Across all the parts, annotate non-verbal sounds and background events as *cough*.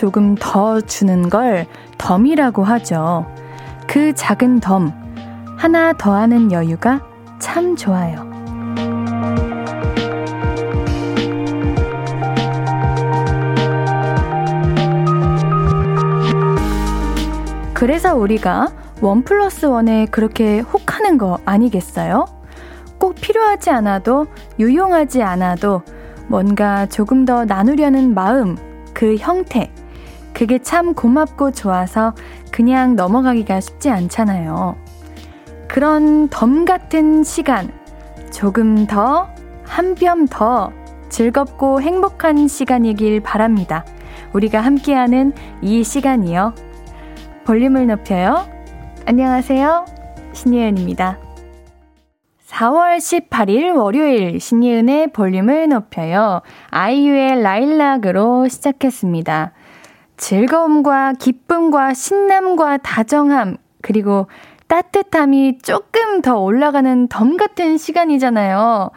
조금 더 주는 걸 덤이라고 하죠. 그 작은 덤, 하나 더 하는 여유가 참 좋아요. 그래서 우리가 원 플러스 원에 그렇게 혹하는 거 아니겠어요? 꼭 필요하지 않아도 유용하지 않아도 뭔가 조금 더 나누려는 마음, 그 형태, 그게 참 고맙고 좋아서 그냥 넘어가기가 쉽지 않잖아요. 그런 덤 같은 시간, 조금 더, 한 뼘 더 즐겁고 행복한 시간이길 바랍니다. 우리가 함께하는 이 시간이요. 볼륨을 높여요. 안녕하세요. 신예은입니다. 4월 18일 월요일 신예은의 볼륨을 높여요. 아이유의 라일락으로 시작했습니다. 즐거움과 기쁨과 신남과 다정함, 그리고 따뜻함이 조금 더 올라가는 덤 같은 시간이잖아요.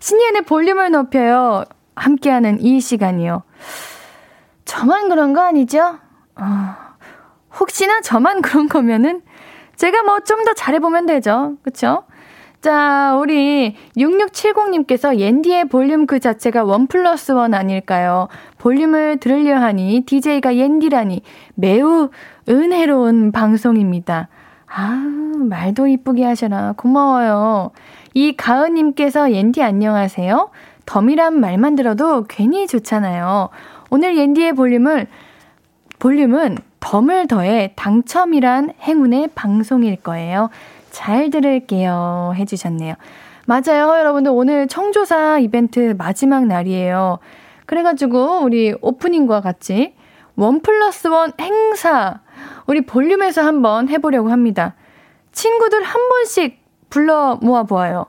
신예은의 볼륨을 높여요. 함께하는 이 시간이요. 저만 그런 거 아니죠? 어, 혹시나 저만 그런 거면은 제가 뭐 좀 더 잘해보면 되죠. 그쵸? 자, 우리 6670님께서 옌디의 볼륨 그 자체가 원 플러스 원 아닐까요? 볼륨을 들으려 하니 DJ가 옌디라니 매우 은혜로운 방송입니다. 아, 말도 이쁘게 하셔라. 고마워요. 이 가은님께서 옌디 안녕하세요. 덤이란 말만 들어도 괜히 좋잖아요. 오늘 옌디의 볼륨을, 볼륨은 덤을 더해 당첨이란 행운의 방송일 거예요. 잘 들을게요. 해주셨네요. 맞아요. 여러분들 오늘 청조사 이벤트 마지막 날이에요. 그래가지고 우리 오프닝과 같이 원 플러스 원 행사 우리 볼륨에서 한번 해보려고 합니다. 친구들 한 번씩 불러 모아보아요.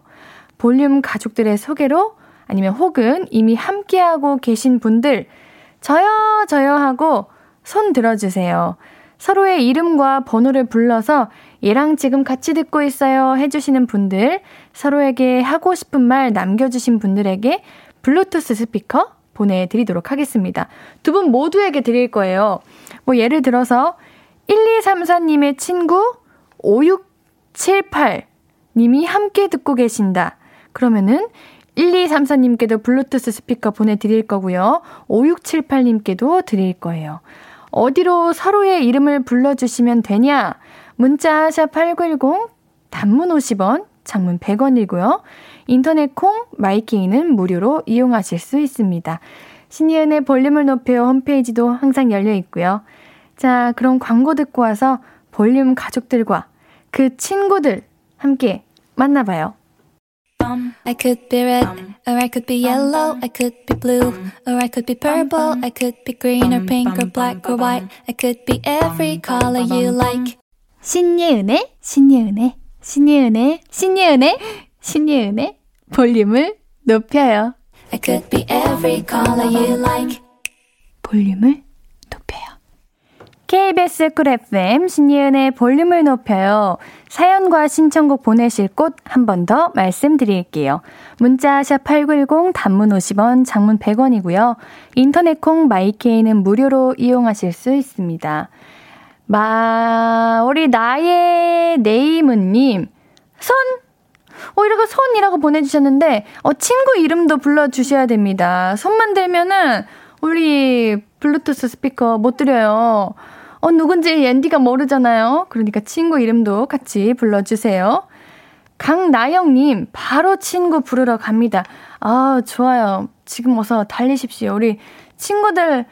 볼륨 가족들의 소개로 아니면 혹은 이미 함께하고 계신 분들 저요 저요 하고 손 들어주세요. 서로의 이름과 번호를 불러서 얘랑 지금 같이 듣고 있어요 해주시는 분들, 서로에게 하고 싶은 말 남겨주신 분들에게 블루투스 스피커 보내드리도록 하겠습니다. 두 분 모두에게 드릴 거예요. 뭐 예를 들어서 1234님의 친구 5678님이 함께 듣고 계신다. 그러면은 1234님께도 블루투스 스피커 보내드릴 거고요. 5678님께도 드릴 거예요. 어디로 서로의 이름을 불러주시면 되냐? 문자 샵 8910 단문 50원, 장문 100원이고요. 인터넷 콩, 마이케이는 무료로 이용하실 수 있습니다. 신이은의 볼륨을 높여 홈페이지도 항상 열려 있고요. 자, 그럼 광고 듣고 와서 볼륨 가족들과 그 친구들 함께 만나봐요. I could be red, or I could be yellow, I could be blue, or I could be purple, I could be green or pink or black or white, I could be every color you like. 신예은의, 신예은의, 신예은의, 신예은의, 신예은의 볼륨을 높여요. I could be every color you like. 볼륨을 높여요. KBS 쿨 FM 신예은의 볼륨을 높여요. 사연과 신청곡 보내실 곳 한 번 더 말씀드릴게요. 문자 샵8910 단문 50원, 장문 100원이고요. 인터넷 콩 마이케이는 무료로 이용하실 수 있습니다. 마, 우리 나의 네이문님, 손! 어, 이렇게 손이라고 보내주셨는데, 어, 친구 이름도 불러주셔야 됩니다. 손만 들면은, 우리 블루투스 스피커 못 드려요. 어, 누군지 앤디가 모르잖아요. 그러니까 친구 이름도 같이 불러주세요. 강나영님, 바로 친구 부르러 갑니다. 아, 좋아요. 지금 어서 달리십시오. 우리 친구들,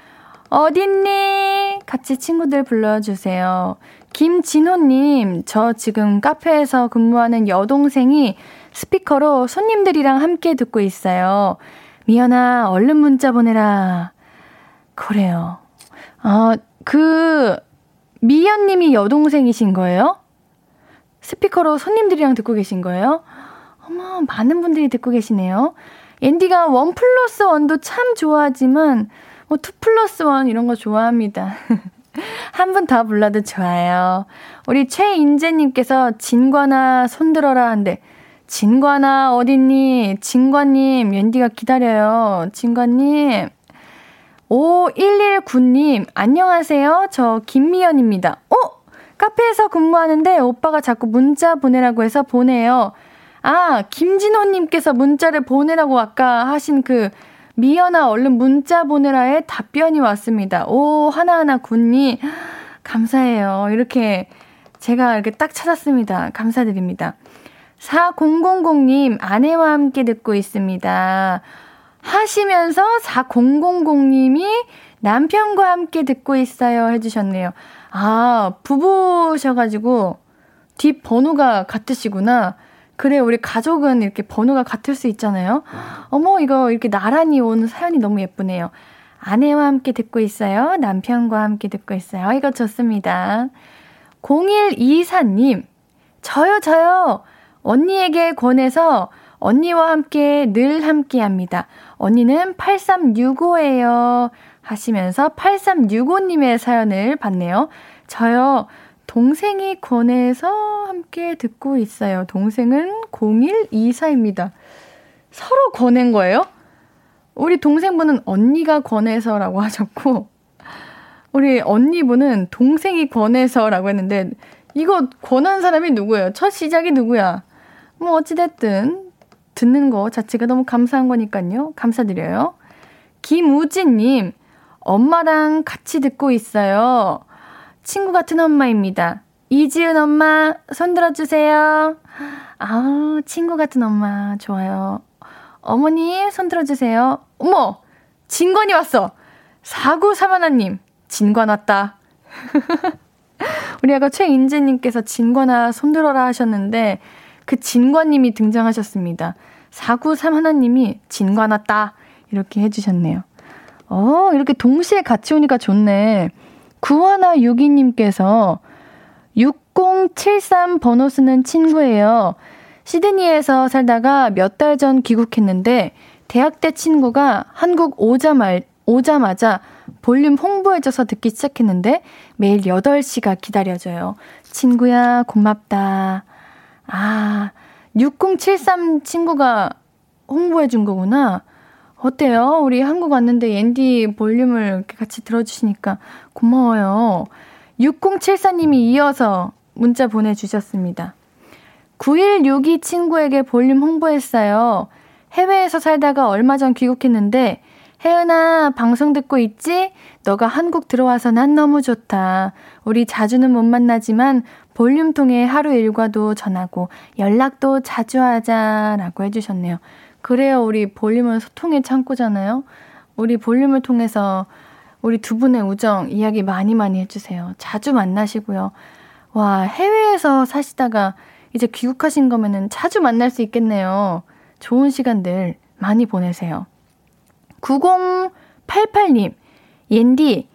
어딨니? 같이 친구들 불러주세요. 김진호님, 저 지금 카페에서 근무하는 여동생이 스피커로 손님들이랑 함께 듣고 있어요. 미연아, 얼른 문자 보내라. 그래요. 아, 그, 미연님이 여동생이신 거예요? 스피커로 손님들이랑 듣고 계신 거예요? 어머, 많은 분들이 듣고 계시네요. 옌디가 one plus one도 참 좋아하지만, 뭐, two plus one 이런 거 좋아합니다. *laughs* 한 분 더 불러도 좋아요. 우리 최인재님께서 진관아 손들어라 한데, 진관아 어딨니? 진관님, 앤디가 기다려요. 진관님. 5119님, 안녕하세요. 저 김미연입니다. 어? 카페에서 근무하는데 오빠가 자꾸 문자 보내라고 해서 보내요. 아, 김진호님께서 문자를 보내라고 아까 하신 그 미연아 얼른 문자 보내라의 답변이 왔습니다. 오, 하나하나 군니 감사해요. 이렇게 제가 이렇게 딱 찾았습니다. 감사드립니다. 4000님, 아내와 함께 듣고 있습니다. 하시면서 4000님이 남편과 함께 듣고 있어요. 해주셨네요. 아, 부부셔가지고 뒷 번호가 같으시구나. 그래, 우리 가족은 이렇게 번호가 같을 수 있잖아요. 어머, 이거 이렇게 나란히 온 사연이 너무 예쁘네요. 아내와 함께 듣고 있어요. 남편과 함께 듣고 있어요. 이거 좋습니다. 0124님, 저요, 저요. 언니에게 권해서 언니와 함께 늘 함께 합니다. 언니는 8365예요. 하시면서 8365님의 사연을 봤네요. 저요, 동생이 권해서 함께 듣고 있어요. 동생은 0124입니다. 서로 권한 거예요? 우리 동생분은 언니가 권해서라고 하셨고, 우리 언니분은 동생이 권해서라고 했는데, 이거 권한 사람이 누구예요? 첫 시작이 누구야? 뭐, 어찌됐든, 듣는 거 자체가 너무 감사한 거니까요. 감사드려요. 김우진님, 엄마랑 같이 듣고 있어요. 친구 같은 엄마입니다. 이지은 엄마, 손 들어주세요. 아, 친구 같은 엄마, 좋아요. 어머니, 손 들어주세요. 어머! 진관이 왔어! 4931님, 진관 왔다. *laughs* 우리 아까 최인재님께서 진관아, 손 들어라 하셨는데, 그 진관님이 등장하셨습니다. 4931님이 진관 왔다. 이렇게 해주셨네요. 어, 이렇게 동시에 같이 오니까 좋네. 구하나 유기님께서 6073 번호 쓰는 친구예요. 시드니에서 살다가 몇 달 전 귀국했는데 대학 때 친구가 한국 오자마, 오자마자 볼륨 홍보해줘서 듣기 시작했는데 매일 8시가 기다려져요. 친구야, 고맙다. 아, 6073 친구가 홍보해준 거구나. 어때요? 우리 한국 왔는데 앤디 볼륨을 같이 들어주시니까 고마워요. 6074님이 이어서 문자 보내주셨습니다. 9162 친구에게 볼륨 홍보했어요. 해외에서 살다가 얼마 전 귀국했는데, 혜은아, 방송 듣고 있지? 너가 한국 들어와서 난 너무 좋다. 우리 자주는 못 만나지만 볼륨 통해 하루 일과도 전하고 연락도 자주 하자. 라고 해주셨네요. 그래요. 우리 볼륨은 소통의 창고잖아요. 우리 볼륨을 통해서 우리 두 분의 우정 이야기 많이 많이 해주세요. 자주 만나시고요. 와, 해외에서 사시다가 이제 귀국하신 거면은 자주 만날 수 있겠네요. 좋은 시간들 많이 보내세요. 9088님, 옌디,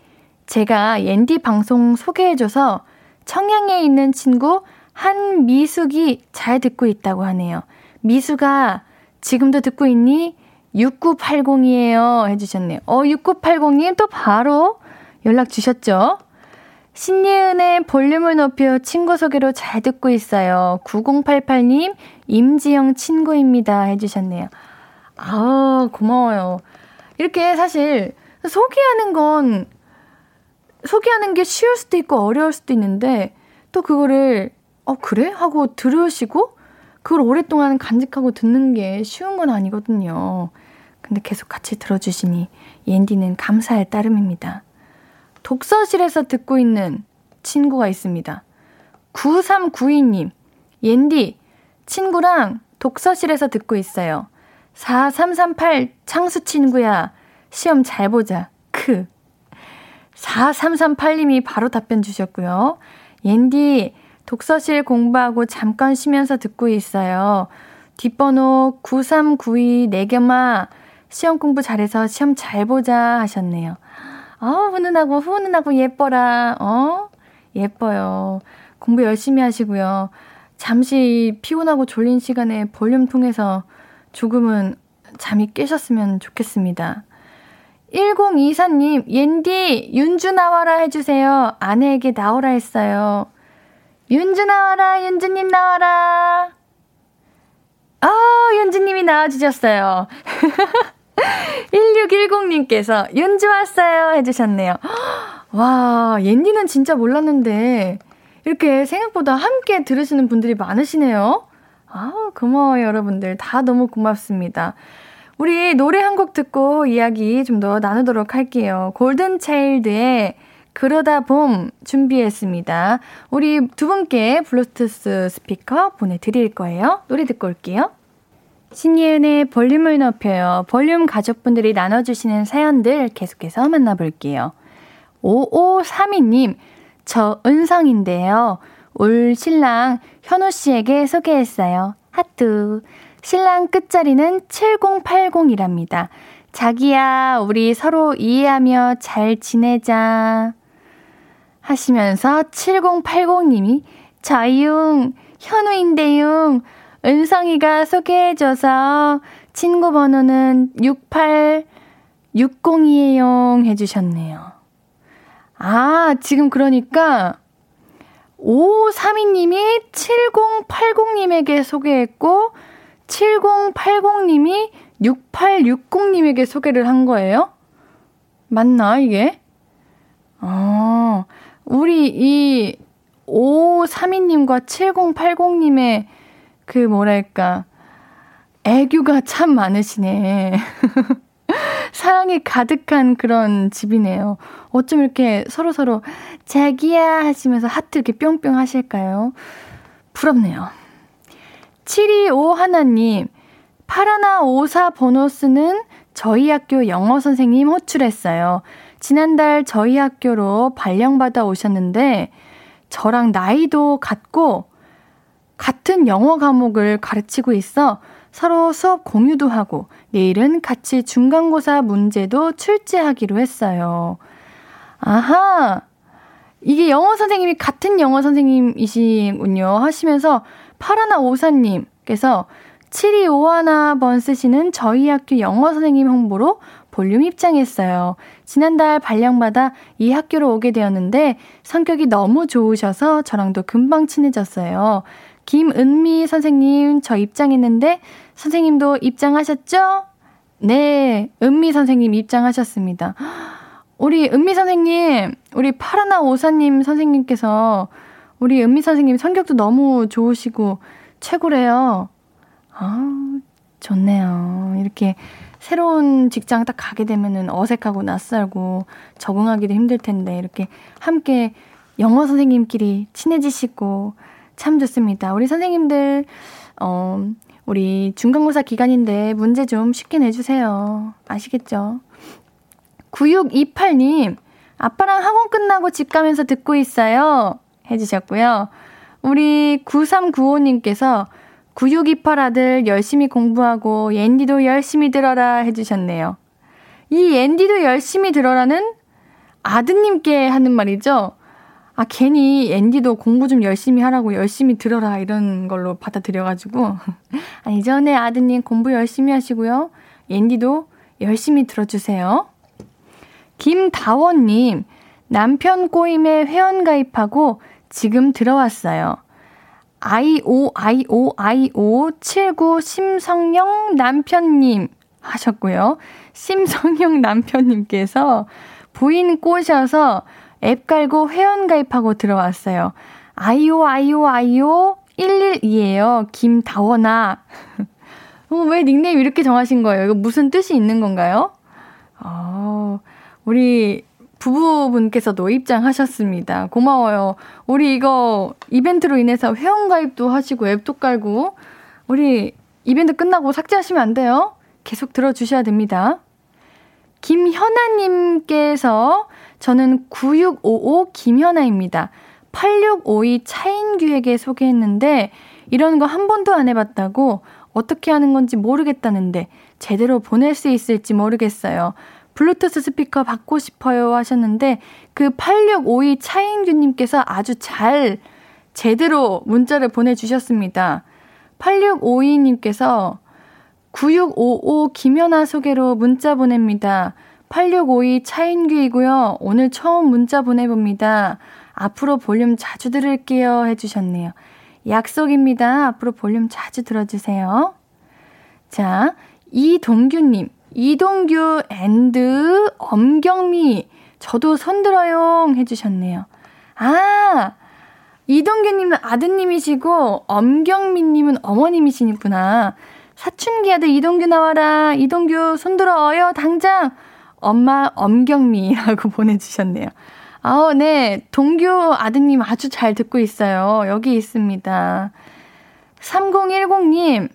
제가 옌디 방송 소개해줘서 청양에 있는 친구 한미숙이 잘 듣고 있다고 하네요. 미숙아, 지금도 듣고 있니? 6980이에요. 해주셨네요. 어, 6980님 또 바로 연락 주셨죠? 신예은의 볼륨을 높여 친구 소개로 잘 듣고 있어요. 9088님, 임지영 친구입니다. 해주셨네요. 아, 고마워요. 이렇게 사실 소개하는 건, 소개하는 게 쉬울 수도 있고 어려울 수도 있는데, 또 그거를, 어, 그래? 하고 들으시고, 그걸 오랫동안 간직하고 듣는 게 쉬운 건 아니거든요. 근데 계속 같이 들어주시니 옌디는 감사의 따름입니다. 독서실에서 듣고 있는 친구가 있습니다. 9392님, 옌디, 친구랑 독서실에서 듣고 있어요. 4338 창수 친구야, 시험 잘 보자. 크. 4338님이 바로 답변 주셨고요. 옌디, 독서실 공부하고 잠깐 쉬면서 듣고 있어요. 뒷번호 9392 내겸아 시험 공부 잘해서 시험 잘 보자 하셨네요. 어, 훈훈하고 훈훈하고 예뻐라. 어? 예뻐요. 공부 열심히 하시고요. 잠시 피곤하고 졸린 시간에 볼륨 통해서 조금은 잠이 깨셨으면 좋겠습니다. 1024님, 옌디, 윤주 나와라 해주세요. 아내에게 나오라 했어요. 윤주 나와라, 윤주님 나와라. 아, 윤주님이 나와주셨어요. *laughs* 1610님께서 윤주 왔어요 해주셨네요. *gasps* 와, 옌디는 진짜 몰랐는데, 이렇게 생각보다 함께 들으시는 분들이 많으시네요. 아, 고마워요, 여러분들. 다 너무 고맙습니다. 우리 노래 한 곡 듣고 이야기 좀 더 나누도록 할게요. 골든차일드의 그러다 봄 준비했습니다. 우리 두 분께 블루투스 스피커 보내드릴 거예요. 노래 듣고 올게요. 신예은의 볼륨을 높여요. 볼륨 가족분들이 나눠주시는 사연들 계속해서 만나볼게요. 5532님, 저 은성인데요. 올 신랑 현우 씨에게 소개했어요. 하트. 신랑 끝자리는 7080이랍니다. 자기야, 우리 서로 이해하며 잘 지내자. 하시면서 7080님이 저용 현우인데용 은성이가 소개해줘서 친구 번호는 6860이에요 해주셨네요. 아, 지금 그러니까 5532님이 7080님에게 소개했고 7080님이 6860님에게 소개를 한 거예요? 맞나, 이게? 아, 우리 이 5532님과 7080님의 그 뭐랄까, 애교가 참 많으시네. *laughs* 사랑이 가득한 그런 집이네요. 어쩜 이렇게 서로 서로 자기야 하시면서 하트 이렇게 뿅뿅 하실까요? 부럽네요. 725 하나님, 파라나 54 번호 쓰는 저희 학교 영어 선생님 호출했어요. 지난달 저희 학교로 발령받아 오셨는데 저랑 나이도 같고 같은 영어 과목을 가르치고 있어 서로 수업 공유도 하고 내일은 같이 중간고사 문제도 출제하기로 했어요. 아하! 이게 영어 선생님이 같은 영어 선생님이시군요. 하시면서 파라나 오사님께서 7251번 쓰시는 저희 학교 영어 선생님 홍보로 볼륨 입장했어요. 지난달 발령받아 이 학교로 오게 되었는데 성격이 너무 좋으셔서 저랑도 금방 친해졌어요. 김은미 선생님, 저 입장했는데 선생님도 입장하셨죠? 네, 은미 선생님 입장하셨습니다. 우리 은미 선생님, 우리 파라나 오사님 선생님께서 우리 은미 선생님 성격도 너무 좋으시고 최고래요. 아, 좋네요. 이렇게 새로운 직장 딱 가게 되면은 어색하고 낯설고 적응하기도 힘들 텐데 이렇게 함께 영어 선생님끼리 친해지시고 참 좋습니다. 우리 선생님들, 어, 우리 중간고사 기간인데 문제 좀 쉽게 내주세요. 아시겠죠? 9628님, 아빠랑 학원 끝나고 집 가면서 듣고 있어요. 해주셨고요. 우리 9395님께서 9628 아들 열심히 공부하고 앤디도 열심히 들어라 해주셨네요. 이 앤디도 열심히 들어라는 아드님께 하는 말이죠. 아, 괜히 앤디도 공부 좀 열심히 하라고 열심히 들어라 이런 걸로 받아들여가지고. *laughs* 아니, 전에 아드님 공부 열심히 하시고요. 앤디도 열심히 들어주세요. 김다원님, 남편 꼬임에 회원 가입하고 지금 들어왔어요. 아이오, 아이오, 아이오, 79 심성영 남편님 하셨고요. 심성영 남편님께서 부인 꼬셔서 앱 깔고 회원 가입하고 들어왔어요. 아이오, 아이오, 아이오, 112예요. 김다원아. *laughs* 어, 왜 닉네임 이렇게 정하신 거예요? 이거 무슨 뜻이 있는 건가요? 어, 우리 부부분께서도 입장하셨습니다. 고마워요. 우리 이거 이벤트로 인해서 회원가입도 하시고 앱도 깔고 우리 이벤트 끝나고 삭제하시면 안 돼요. 계속 들어주셔야 됩니다. 김현아님께서 저는 9655 김현아입니다. 8652 차인규에게 소개했는데 이런 거 한 번도 안 해봤다고 어떻게 하는 건지 모르겠다는데 제대로 보낼 수 있을지 모르겠어요. 블루투스 스피커 받고 싶어요 하셨는데 그 8652 차인규님께서 아주 잘 제대로 문자를 보내주셨습니다. 8652님께서 9655 김연아 소개로 문자 보냅니다. 8652 차인규이고요. 오늘 처음 문자 보내봅니다. 앞으로 볼륨 자주 들을게요 해주셨네요. 약속입니다. 앞으로 볼륨 자주 들어주세요. 자, 이동규님. 이동규 and 엄경미. 저도 손들어용 해주셨네요. 아, 이동규님은 아드님이시고, 엄경미님은 어머님이시구나. 사춘기 아들 이동규 나와라. 이동규 손들어요. 당장. 엄마 엄경미라고 *laughs* 보내주셨네요. 아우, 네. 동규 아드님 아주 잘 듣고 있어요. 여기 있습니다. 3010님,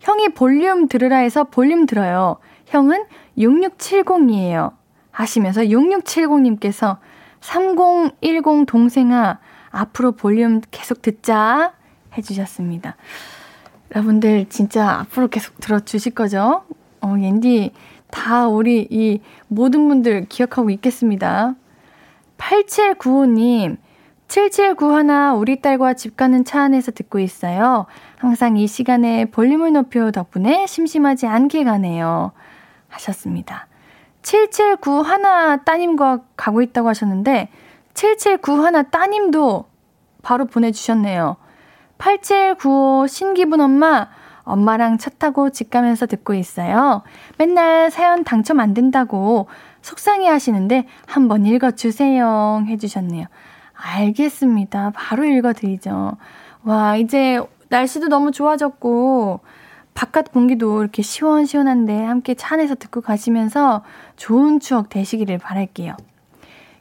형이 볼륨 들으라 해서 볼륨 들어요. 형은 6670이에요. 하시면서 6670님께서 3010 동생아, 앞으로 볼륨 계속 듣자 해주셨습니다. 여러분들 진짜 앞으로 계속 들어주실 거죠? 어, 옌디 다 우리 이 모든 분들 기억하고 있겠습니다. 8795님, 7791 우리 딸과 집 가는 차 안에서 듣고 있어요. 항상 이 시간에 볼륨을 높여 덕분에 심심하지 않게 가네요. 하셨습니다. 7791 따님과 가고 있다고 하셨는데, 7791 따님도 바로 보내주셨네요. 8795 신기분 엄마, 엄마랑 차 타고 집 가면서 듣고 있어요. 맨날 사연 당첨 안 된다고 속상해 하시는데 한번 읽어주세요. 해주셨네요. 알겠습니다. 바로 읽어드리죠. 와, 이제 날씨도 너무 좋아졌고, 바깥 공기도 이렇게 시원시원한데 함께 차 안에서 듣고 가시면서 좋은 추억 되시기를 바랄게요.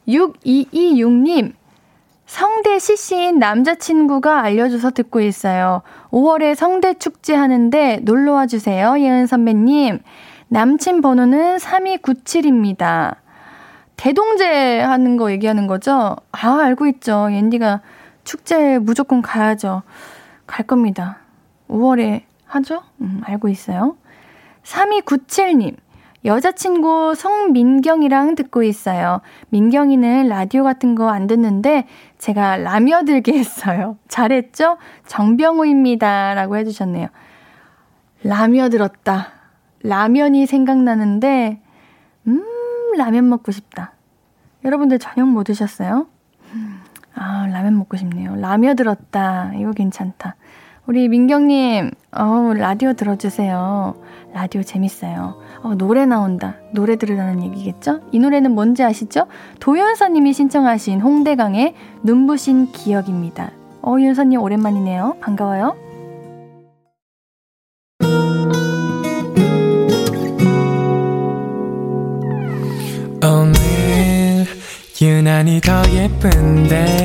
6226님, 성대 CC인 남자친구가 알려줘서 듣고 있어요. 5월에 성대 축제 하는데 놀러와 주세요. 예은 선배님. 남친 번호는 3297입니다. 대동제 하는 거 얘기하는 거죠? 아, 알고 있죠. 옌디가 축제 무조건 가야죠. 갈 겁니다. 5월에 하죠? 음, 알고 있어요. 3297님. 여자친구 성민경이랑 듣고 있어요. 민경이는 라디오 같은 거 안 듣는데 제가 라며 들게 했어요. 잘했죠? 정병우입니다. 라고 해주셨네요. 라며 들었다. 라면이 생각나는데, 음, 라면 먹고 싶다. 여러분들 저녁 뭐 드셨어요? 아, 라면 먹고 싶네요. 라며 들었다. 이거 괜찮다. 우리 민경님, 어, 라디오 들어주세요. 라디오 재밌어요. 어, 노래 나온다. 노래 들으라는 얘기겠죠? 이 노래는 뭔지 아시죠? 도연서님이 신청하신 홍대강의 눈부신 기억입니다. 어, 윤서님 오랜만이네요. 반가워요. 오늘 유난히 더 예쁜데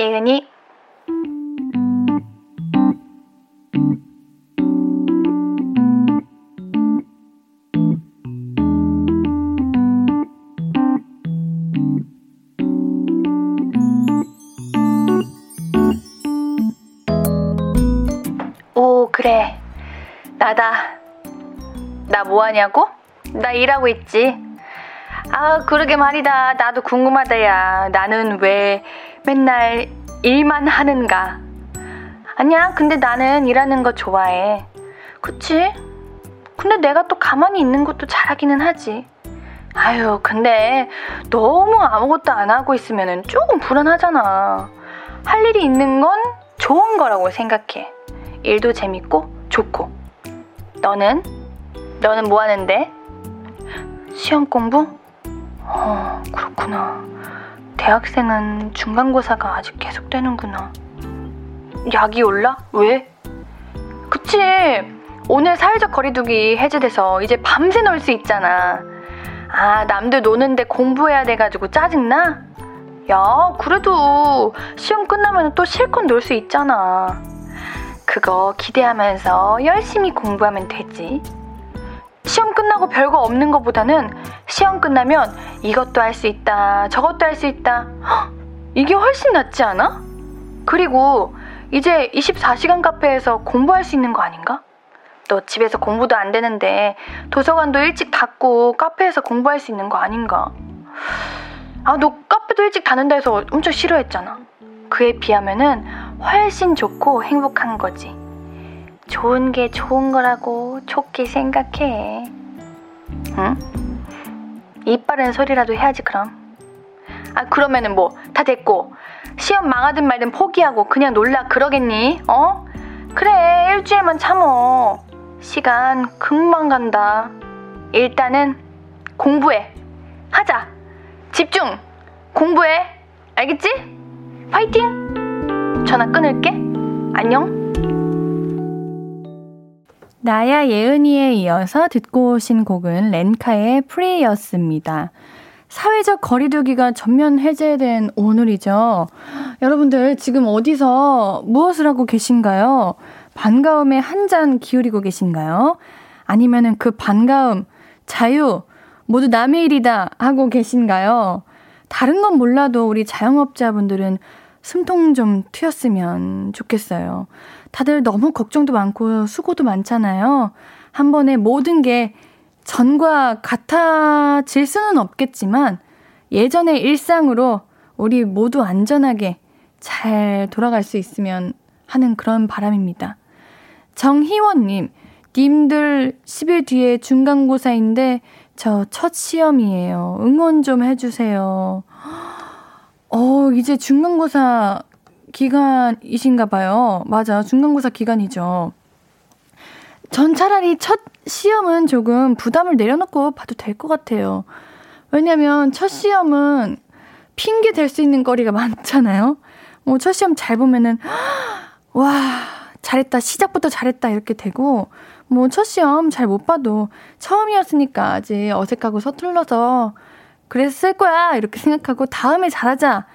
예은이. 오, 그래. 나다. 나 뭐하냐고? 나 일하고 있지. 아, 그러게 말이다. 나도 궁금하다, 야. 나는 왜 맨날 일만 하는가? 아니야, 근데 나는 일하는 거 좋아해. 그치? 근데 내가 또 가만히 있는 것도 잘하기는 하지. 아유, 근데 너무 아무것도 안 하고 있으면 조금 불안하잖아. 할 일이 있는 건 좋은 거라고 생각해. 일도 재밌고 좋고. 너는? 너는 뭐 하는데? 시험 공부? 어, 그렇구나. 대학생은 중간고사가 아직 계속되는구나. 약이 올라? 왜? 그치. 오늘 사회적 거리두기 해제돼서 이제 밤새 놀 수 있잖아. 아, 남들 노는데 공부해야 돼가지고 짜증나? 야, 그래도 시험 끝나면 또 실컷 놀 수 있잖아. 그거 기대하면서 열심히 공부하면 되지. 시험 끝나고 별거 없는 것보다는 시험 끝나면 이것도 할 수 있다, 저것도 할 수 있다. 헉, 이게 훨씬 낫지 않아? 그리고 이제 24시간 카페에서 공부할 수 있는 거 아닌가? 너 집에서 공부도 안 되는데 도서관도 일찍 닫고 카페에서 공부할 수 있는 거 아닌가? 아, 너 카페도 일찍 닫는다 해서 엄청 싫어했잖아. 그에 비하면은 훨씬 좋고 행복한 거지. 좋은 게 좋은 거라고 좋게 생각해. 응? 이빠른 소리라도 해야지, 그럼. 아, 그러면은 뭐, 다 됐고, 시험 망하든 말든 포기하고 그냥 놀라 그러겠니? 어? 그래, 일주일만 참어. 시간 금방 간다. 일단은 공부해. 하자. 집중. 공부해. 알겠지? 파이팅! 전화 끊을게. 안녕. 나야 예은이에 이어서 듣고 오신 곡은 렌카의 프리였습니다. 사회적 거리두기가 전면 해제된 오늘이죠. 여러분들 지금 어디서 무엇을 하고 계신가요? 반가움에 한 잔 기울이고 계신가요? 아니면은 그 반가움, 자유, 모두 남의 일이다 하고 계신가요? 다른 건 몰라도 우리 자영업자분들은 숨통 좀 트였으면 좋겠어요. 다들 너무 걱정도 많고 수고도 많잖아요. 한 번에 모든 게 전과 같아질 수는 없겠지만 예전의 일상으로 우리 모두 안전하게 잘 돌아갈 수 있으면 하는 그런 바람입니다. 정희원님, 님들 10일 뒤에 중간고사인데 저 첫 시험이에요. 응원 좀 해주세요. 어, 이제 중간고사 기간이신가 봐요. 맞아. 중간고사 기간이죠. 전 차라리 첫 시험은 조금 부담을 내려놓고 봐도 될 것 같아요. 왜냐면 첫 시험은 핑계 될 수 있는 거리가 많잖아요. 뭐 첫 시험 잘 보면은, 와, 잘했다. 시작부터 잘했다. 이렇게 되고, 뭐 첫 시험 잘 못 봐도 처음이었으니까 아직 어색하고 서툴러서 그랬을 거야. 이렇게 생각하고 다음에 잘하자.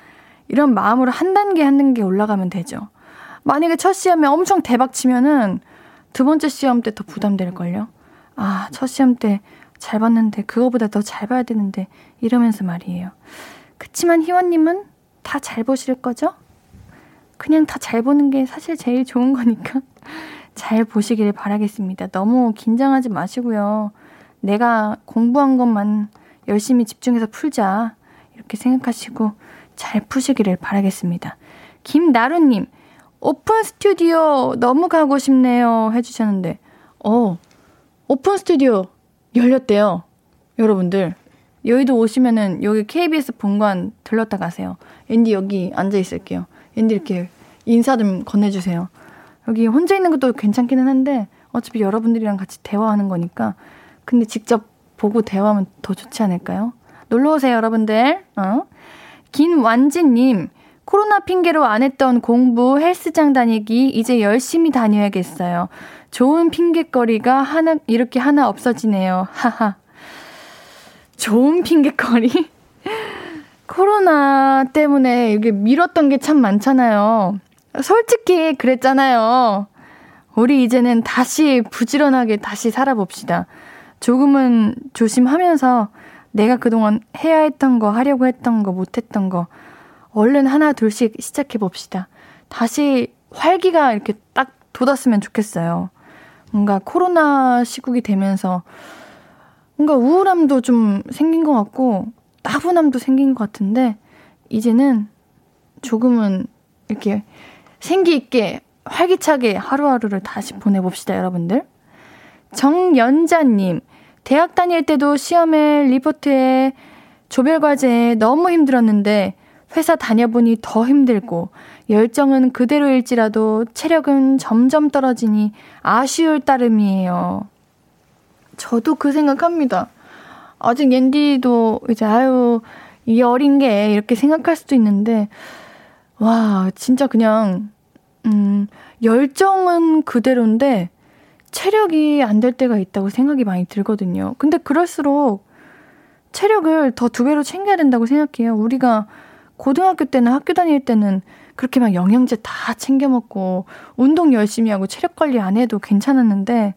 이런 마음으로 한 단계 한 단계 올라가면 되죠. 만약에 첫 시험에 엄청 대박 치면은 두 번째 시험 때 더 부담될걸요? 아, 첫 시험 때 잘 봤는데 그거보다 더 잘 봐야 되는데 이러면서 말이에요. 그치만 희원님은 다 잘 보실 거죠? 그냥 다 잘 보는 게 사실 제일 좋은 거니까 *laughs* 잘 보시길 바라겠습니다. 너무 긴장하지 마시고요. 내가 공부한 것만 열심히 집중해서 풀자. 이렇게 생각하시고 잘 푸시기를 바라겠습니다. 김나루님, 오픈 스튜디오 너무 가고 싶네요. 해주셨는데, 어, 오픈 스튜디오 열렸대요. 여러분들. 여의도 오시면은 여기 KBS 본관 들렀다 가세요. 앤디 여기 앉아 있을게요. 앤디 이렇게 인사 좀 건네주세요. 여기 혼자 있는 것도 괜찮기는 한데 어차피 여러분들이랑 같이 대화하는 거니까 근데 직접 보고 대화하면 더 좋지 않을까요? 놀러 오세요, 여러분들. 어? 김완진님, 코로나 핑계로 안 했던 공부, 헬스장 다니기 이제 열심히 다녀야겠어요. 좋은 핑계거리가 하나 이렇게 하나 없어지네요. 하하. 좋은 핑계거리? *laughs* 코로나 때문에 이게 미뤘던 게 참 많잖아요. 솔직히 그랬잖아요. 우리 이제는 다시 부지런하게 다시 살아봅시다. 조금은 조심하면서 내가 그동안 해야 했던 거, 하려고 했던 거, 못했던 거, 얼른 하나, 둘씩 시작해 봅시다. 다시 활기가 이렇게 딱 돋았으면 좋겠어요. 뭔가 코로나 시국이 되면서 뭔가 우울함도 좀 생긴 것 같고, 따분함도 생긴 것 같은데, 이제는 조금은 이렇게 생기 있게 활기차게 하루하루를 다시 보내봅시다, 여러분들. 정연자님, 대학 다닐 때도 시험에 리포트에 조별 과제에 너무 힘들었는데 회사 다녀보니 더 힘들고 열정은 그대로일지라도 체력은 점점 떨어지니 아쉬울 따름이에요. 저도 그 생각합니다. 아직 옌디도 이제 아유 이 어린 게 이렇게 생각할 수도 있는데 와 진짜 그냥 음 열정은 그대로인데 체력이 안 될 때가 있다고 생각이 많이 들거든요. 근데 그럴수록 체력을 더 두 배로 챙겨야 된다고 생각해요. 우리가 고등학교 때는 학교 다닐 때는 그렇게 막 영양제 다 챙겨 먹고 운동 열심히 하고 체력 관리 안 해도 괜찮았는데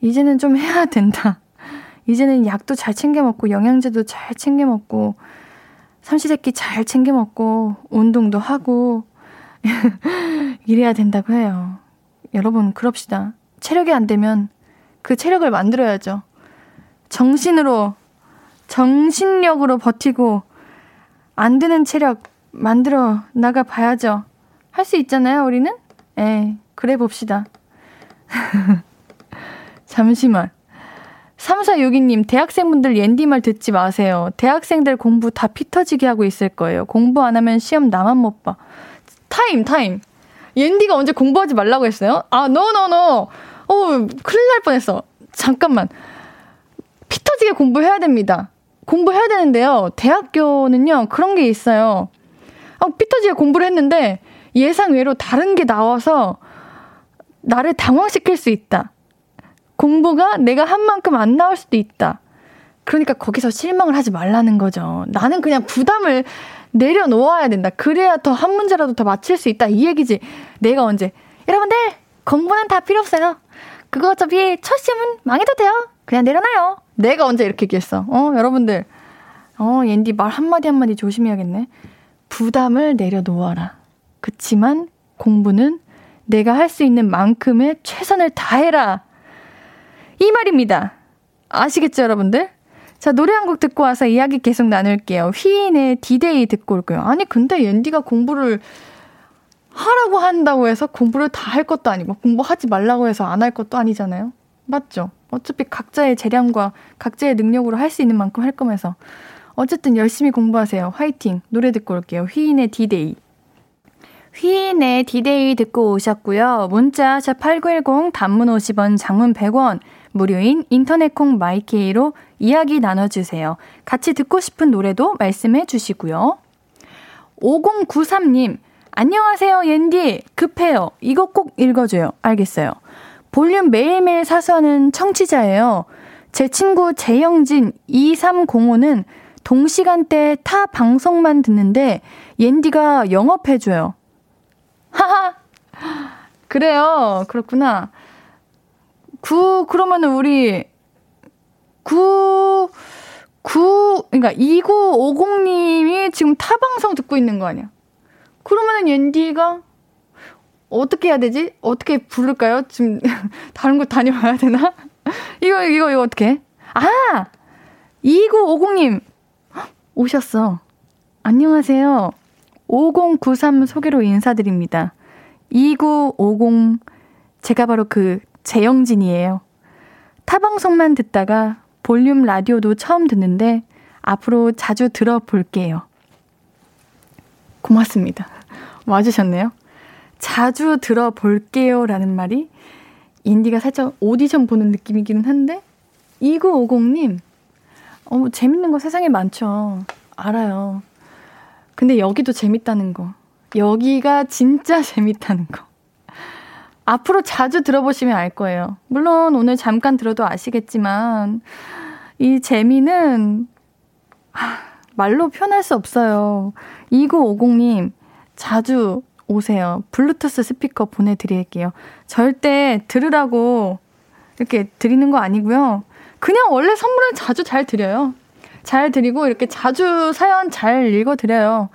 이제는 좀 해야 된다. 이제는 약도 잘 챙겨 먹고 영양제도 잘 챙겨 먹고 삼시세끼 잘 챙겨 먹고 운동도 하고 *laughs* 이래야 된다고 해요. 여러분 그럽시다. 체력이 안 되면 그 체력을 만들어야죠. 정신으로 정신력으로 버티고 안 되는 체력 만들어 나가 봐야죠. 할 수 있잖아요, 우리는? 에, 그래 봅시다. *laughs* 잠시만. 3462님, 대학생분들 옌디 말 듣지 마세요. 대학생들 공부 다 피터지게 하고 있을 거예요. 공부 안 하면 시험 나만 못 봐. 타임, 타임. 옌디가 언제 공부하지 말라고 했어요? 아, no no no. 어, 큰일 날 뻔했어. 잠깐만. 피 터지게 공부해야 됩니다. 공부해야 되는데요. 대학교는요, 그런 게 있어요. 어, 피터지게 공부를 했는데 예상 외로 다른 게 나와서 나를 당황시킬 수 있다. 공부가 내가 한 만큼 안 나올 수도 있다. 그러니까 거기서 실망을 하지 말라는 거죠. 나는 그냥 부담을 내려놓아야 된다. 그래야 더 한 문제라도 더 맞힐 수 있다. 이 얘기지. 내가 언제. 여러분들, 공부는 다 필요 없어요. 그거 어차피 첫 시험은 망해도 돼요. 그냥 내려놔요. 내가 언제 이렇게 얘기했어. 어, 여러분들. 어, 옌디 말 한마디 한마디 조심해야겠네. 부담을 내려놓아라. 그치만 공부는 내가 할 수 있는 만큼의 최선을 다해라. 이 말입니다. 아시겠죠, 여러분들? 자, 노래 한 곡 듣고 와서 이야기 계속 나눌게요. 휘인의 디데이 듣고 올게요. 아니, 근데 옌디가 공부를 하라고 한다고 해서 공부를 다 할 것도 아니고, 공부하지 말라고 해서 안 할 것도 아니잖아요? 맞죠? 어차피 각자의 재량과 각자의 능력으로 할 수 있는 만큼 할 거면서. 어쨌든 열심히 공부하세요. 화이팅! 노래 듣고 올게요. 휘인의 디데이. 휘인의 디데이 듣고 오셨고요. 문자 샵8910 단문 50원, 장문 100원, 무료인 인터넷 콩 마이케이로 이야기 나눠주세요. 같이 듣고 싶은 노래도 말씀해 주시고요. 5093님, 안녕하세요, 옌디. 급해요. 이거 꼭 읽어줘요. 알겠어요. 볼륨 매일매일 사수하는 청취자예요. 제 친구 재영진 2305는 동시간대 타 방송만 듣는데 옌디가 영업해줘요. 하하! 그래요. 그렇구나. 구, 그러면은 우리, 구, 구, 그러니까 2950님이 지금 타방송 듣고 있는 거 아니야? 그러면은 옌디가 어떻게 해야 되지? 어떻게 부를까요? 지금 *laughs* 다른 곳 다녀와야 되나? *laughs* 이거, 이거, 이거 어떻게? 아! 2950님 *gasps* 오셨어. 안녕하세요. 5093 소개로 인사드립니다. 2950 제가 바로 그 재영진이에요. 타방송만 듣다가 볼륨 라디오도 처음 듣는데 앞으로 자주 들어볼게요. 고맙습니다. 와주셨네요. 자주 들어볼게요 라는 말이 인디가 살짝 오디션 보는 느낌이기는 한데 2950님 어, 재밌는 거 세상에 많죠. 알아요. 근데 여기도 재밌다는 거. 여기가 진짜 *laughs* 재밌다는 거. 앞으로 자주 들어보시면 알 거예요. 물론 오늘 잠깐 들어도 아시겠지만 이 재미는 말로 표현할 수 없어요. 2950님 자주 오세요. 블루투스 스피커 보내드릴게요. 절대 들으라고 이렇게 드리는 거 아니고요. 그냥 원래 선물을 자주 잘 드려요. 잘 드리고 이렇게 자주 사연 잘 읽어드려요.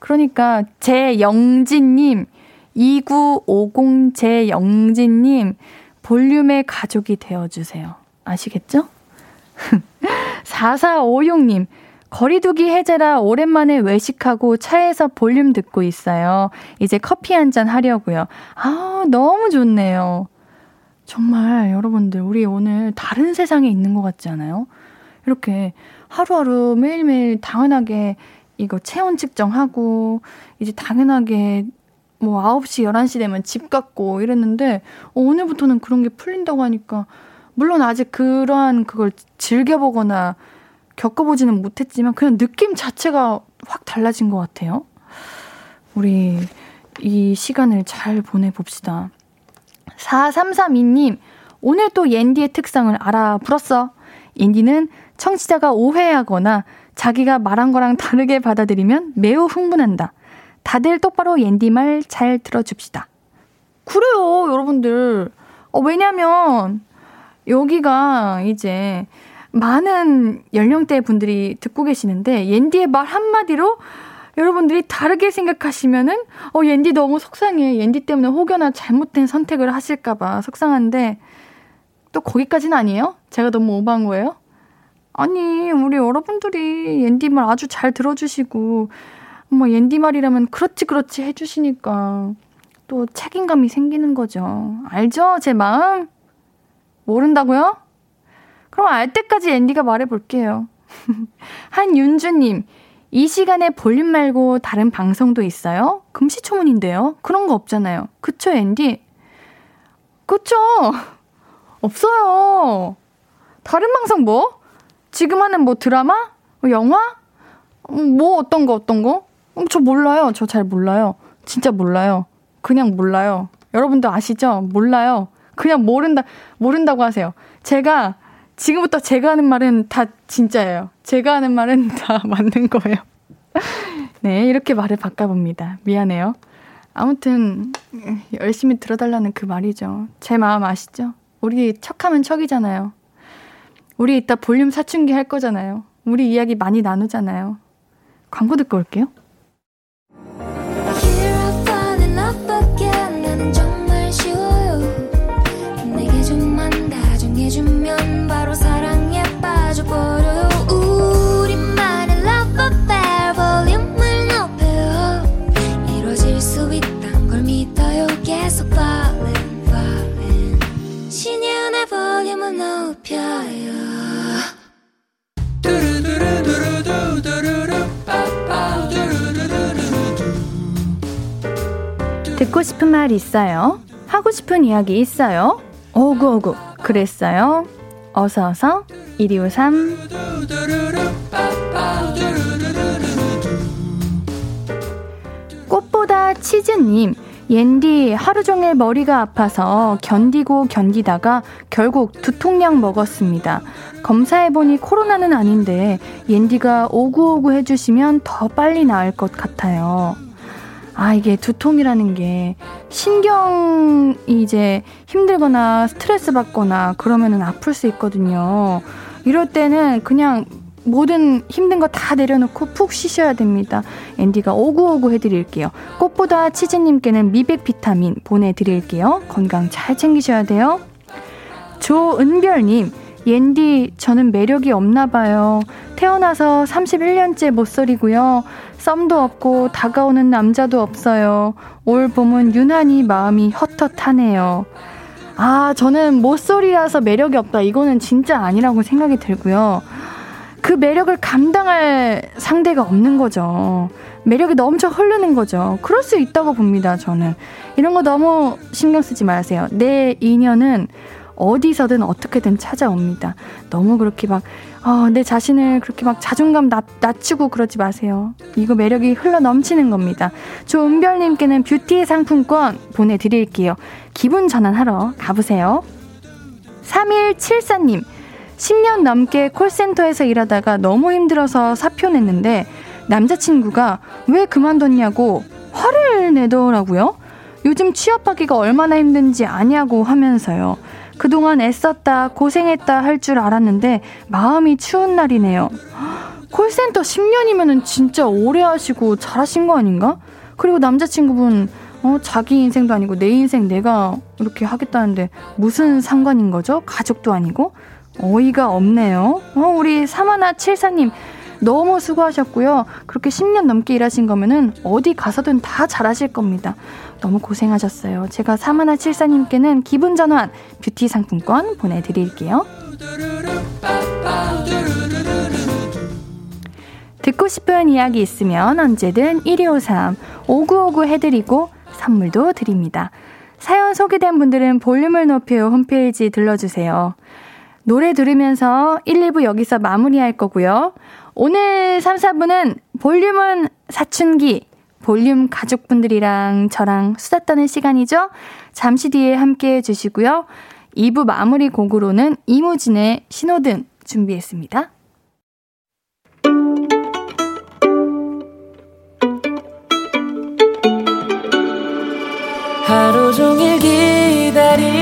그러니까 제 영진님 2950 제 영진님 볼륨의 가족이 되어주세요. 아시겠죠? *laughs* 4456님 거리두기 해제라 오랜만에 외식하고 차에서 볼륨 듣고 있어요. 이제 커피 한 잔 하려고요. 아, 너무 좋네요. 정말 여러분들, 우리 오늘 다른 세상에 있는 것 같지 않아요? 이렇게 하루하루 매일매일 당연하게 이거 체온 측정하고, 이제 당연하게 뭐 9시, 11시 되면 집 갔고 이랬는데, 오늘부터는 그런 게 풀린다고 하니까, 물론 아직 그러한 그걸 즐겨보거나 겪어보지는 못했지만 그냥 느낌 자체가 확 달라진 것 같아요. 우리 이 시간을 잘 보내봅시다. 4332님, 오늘 또 옌디의 특성을 알아불었어. 옌디는 청취자가 오해하거나 자기가 말한 거랑 다르게 받아들이면 매우 흥분한다. 다들 똑바로 옌디 말 잘 들어줍시다. 그래요, 여러분들. 어, 왜냐면, 여기가 이제 많은 연령대 분들이 듣고 계시는데 옌디의 말 한마디로 여러분들이 다르게 생각하시면은 어 옌디 너무 속상해. 옌디 때문에 혹여나 잘못된 선택을 하실까 봐 속상한데 또 거기까지는 아니에요? 제가 너무 오버한 거예요? 아니, 우리 여러분들이 옌디 말 아주 잘 들어주시고 뭐 옌디 말이라면 그렇지 그렇지 해 주시니까 또 책임감이 생기는 거죠. 알죠? 제 마음? 모른다고요? 그럼 알 때까지 앤디가 말해볼게요. *laughs* 한윤주님, 이 시간에 볼륨 말고 다른 방송도 있어요? 금시초문인데요? 그런 거 없잖아요. 그쵸, 앤디? 그쵸? *laughs* 없어요. 다른 방송 뭐? 지금 하는 뭐 드라마? 뭐 영화? 뭐 어떤 거, 어떤 거? 저 몰라요. 저 잘 몰라요. 진짜 몰라요. 그냥 몰라요. 여러분도 아시죠? 몰라요. 그냥 모른다, 모른다고 하세요. 제가 지금부터 제가 하는 말은 다 진짜예요. 제가 하는 말은 *laughs* 다 맞는 거예요. *laughs* 네, 이렇게 말을 바꿔봅니다. 미안해요. 아무튼, 열심히 들어달라는 그 말이죠. 제 마음 아시죠? 우리 척하면 척이잖아요. 우리 이따 볼륨 사춘기 할 거잖아요. 우리 이야기 많이 나누잖아요. 광고 듣고 올게요. 듣고 싶은 말 있어요? 하고 싶은 이야기 있어요? 오구오구 그랬어요? 어서어서 1253 꽃보다 치즈님 옌디 하루 종일 머리가 아파서 견디고 견디다가 결국 두통약 먹었습니다. 검사해보니 코로나는 아닌데 옌디가 오구오구 해주시면 더 빨리 나을 것 같아요. 아, 이게 두통이라는 게 신경이 이제 힘들거나 스트레스 받거나 그러면은 아플 수 있거든요. 이럴 때는 그냥 모든 힘든 거 다 내려놓고 푹 쉬셔야 됩니다. 앤디가 오구오구 해드릴게요. 꽃보다 치즈님께는 미백 비타민 보내드릴게요. 건강 잘 챙기셔야 돼요. 조은별님, 옌디, 저는 매력이 없나 봐요. 태어나서 31년째 못소리고요. 썸도 없고 다가오는 남자도 없어요. 올 봄은 유난히 마음이 헛헛하네요. 아, 저는 못소리라서 매력이 없다. 이거는 진짜 아니라고 생각이 들고요. 그 매력을 감당할 상대가 없는 거죠. 매력이 넘쳐 흐르는 거죠. 그럴 수 있다고 봅니다, 저는. 이런 거 너무 신경 쓰지 마세요. 내 인연은 어디서든 어떻게든 찾아옵니다. 너무 그렇게 막, 어, 내 자신을 그렇게 막 자존감 낮, 낮추고 그러지 마세요. 이거 매력이 흘러 넘치는 겁니다. 조은별님께는 뷰티 상품권 보내드릴게요. 기분 전환하러 가보세요. 3174님, 10년 넘게 콜센터에서 일하다가 너무 힘들어서 사표 냈는데 남자친구가 왜 그만뒀냐고 화를 내더라고요. 요즘 취업하기가 얼마나 힘든지 아냐고 하면서요. 그동안 애썼다, 고생했다 할 줄 알았는데 마음이 추운 날이네요. 콜센터 10년이면은 진짜 오래 하시고 잘하신 거 아닌가? 그리고 남자친구분, 어, 자기 인생도 아니고 내 인생 내가 이렇게 하겠다는데 무슨 상관인 거죠? 가족도 아니고? 어이가 없네요. 어, 우리 사마나 칠사님 너무 수고하셨고요. 그렇게 10년 넘게 일하신 거면은 어디 가서든 다 잘하실 겁니다. 너무 고생하셨어요. 제가 사마나 칠사님께는 기분 전환 뷰티 상품권 보내드릴게요. 듣고 싶은 이야기 있으면 언제든 1253 5959 해드리고 선물도 드립니다. 사연 소개된 분들은 볼륨을 높여 홈페이지 들러주세요. 노래 들으면서 1, 2부 여기서 마무리할 거고요. 오늘 3, 4부는 볼륨은 사춘기, 볼륨 가족분들이랑 저랑 수다 떠는 시간이죠. 잠시 뒤에 함께 해주시고요. 2부 마무리 곡으로는 이무진의 신호등 준비했습니다. 하루 종일 기다린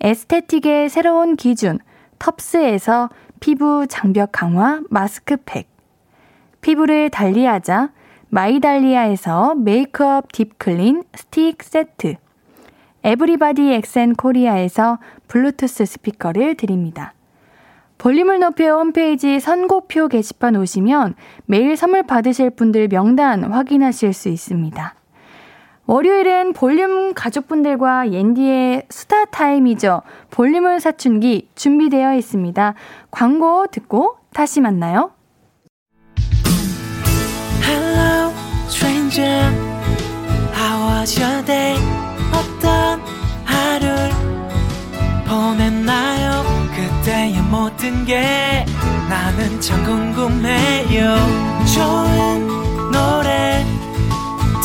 에스테틱의 새로운 기준 텁스에서 피부 장벽 강화 마스크팩, 피부를 달리하자 마이달리아에서 메이크업 deep clean 스틱 세트, 에브리바디 엑센 코리아에서 블루투스 스피커를 드립니다. 볼륨을 높여 홈페이지 선고표 게시판 오시면 매일 선물 받으실 분들 명단 확인하실 수 있습니다. 월요일은 볼륨 가족분들과 옌디의 수다 타임이죠. 볼륨을 사춘기 준비되어 있습니다. 광고 듣고 다시 만나요. Hello, stranger. How was your day? 어떤 하루를 보냈나요? 그때의 모든 게 나는 참 궁금해요. 좋은 노래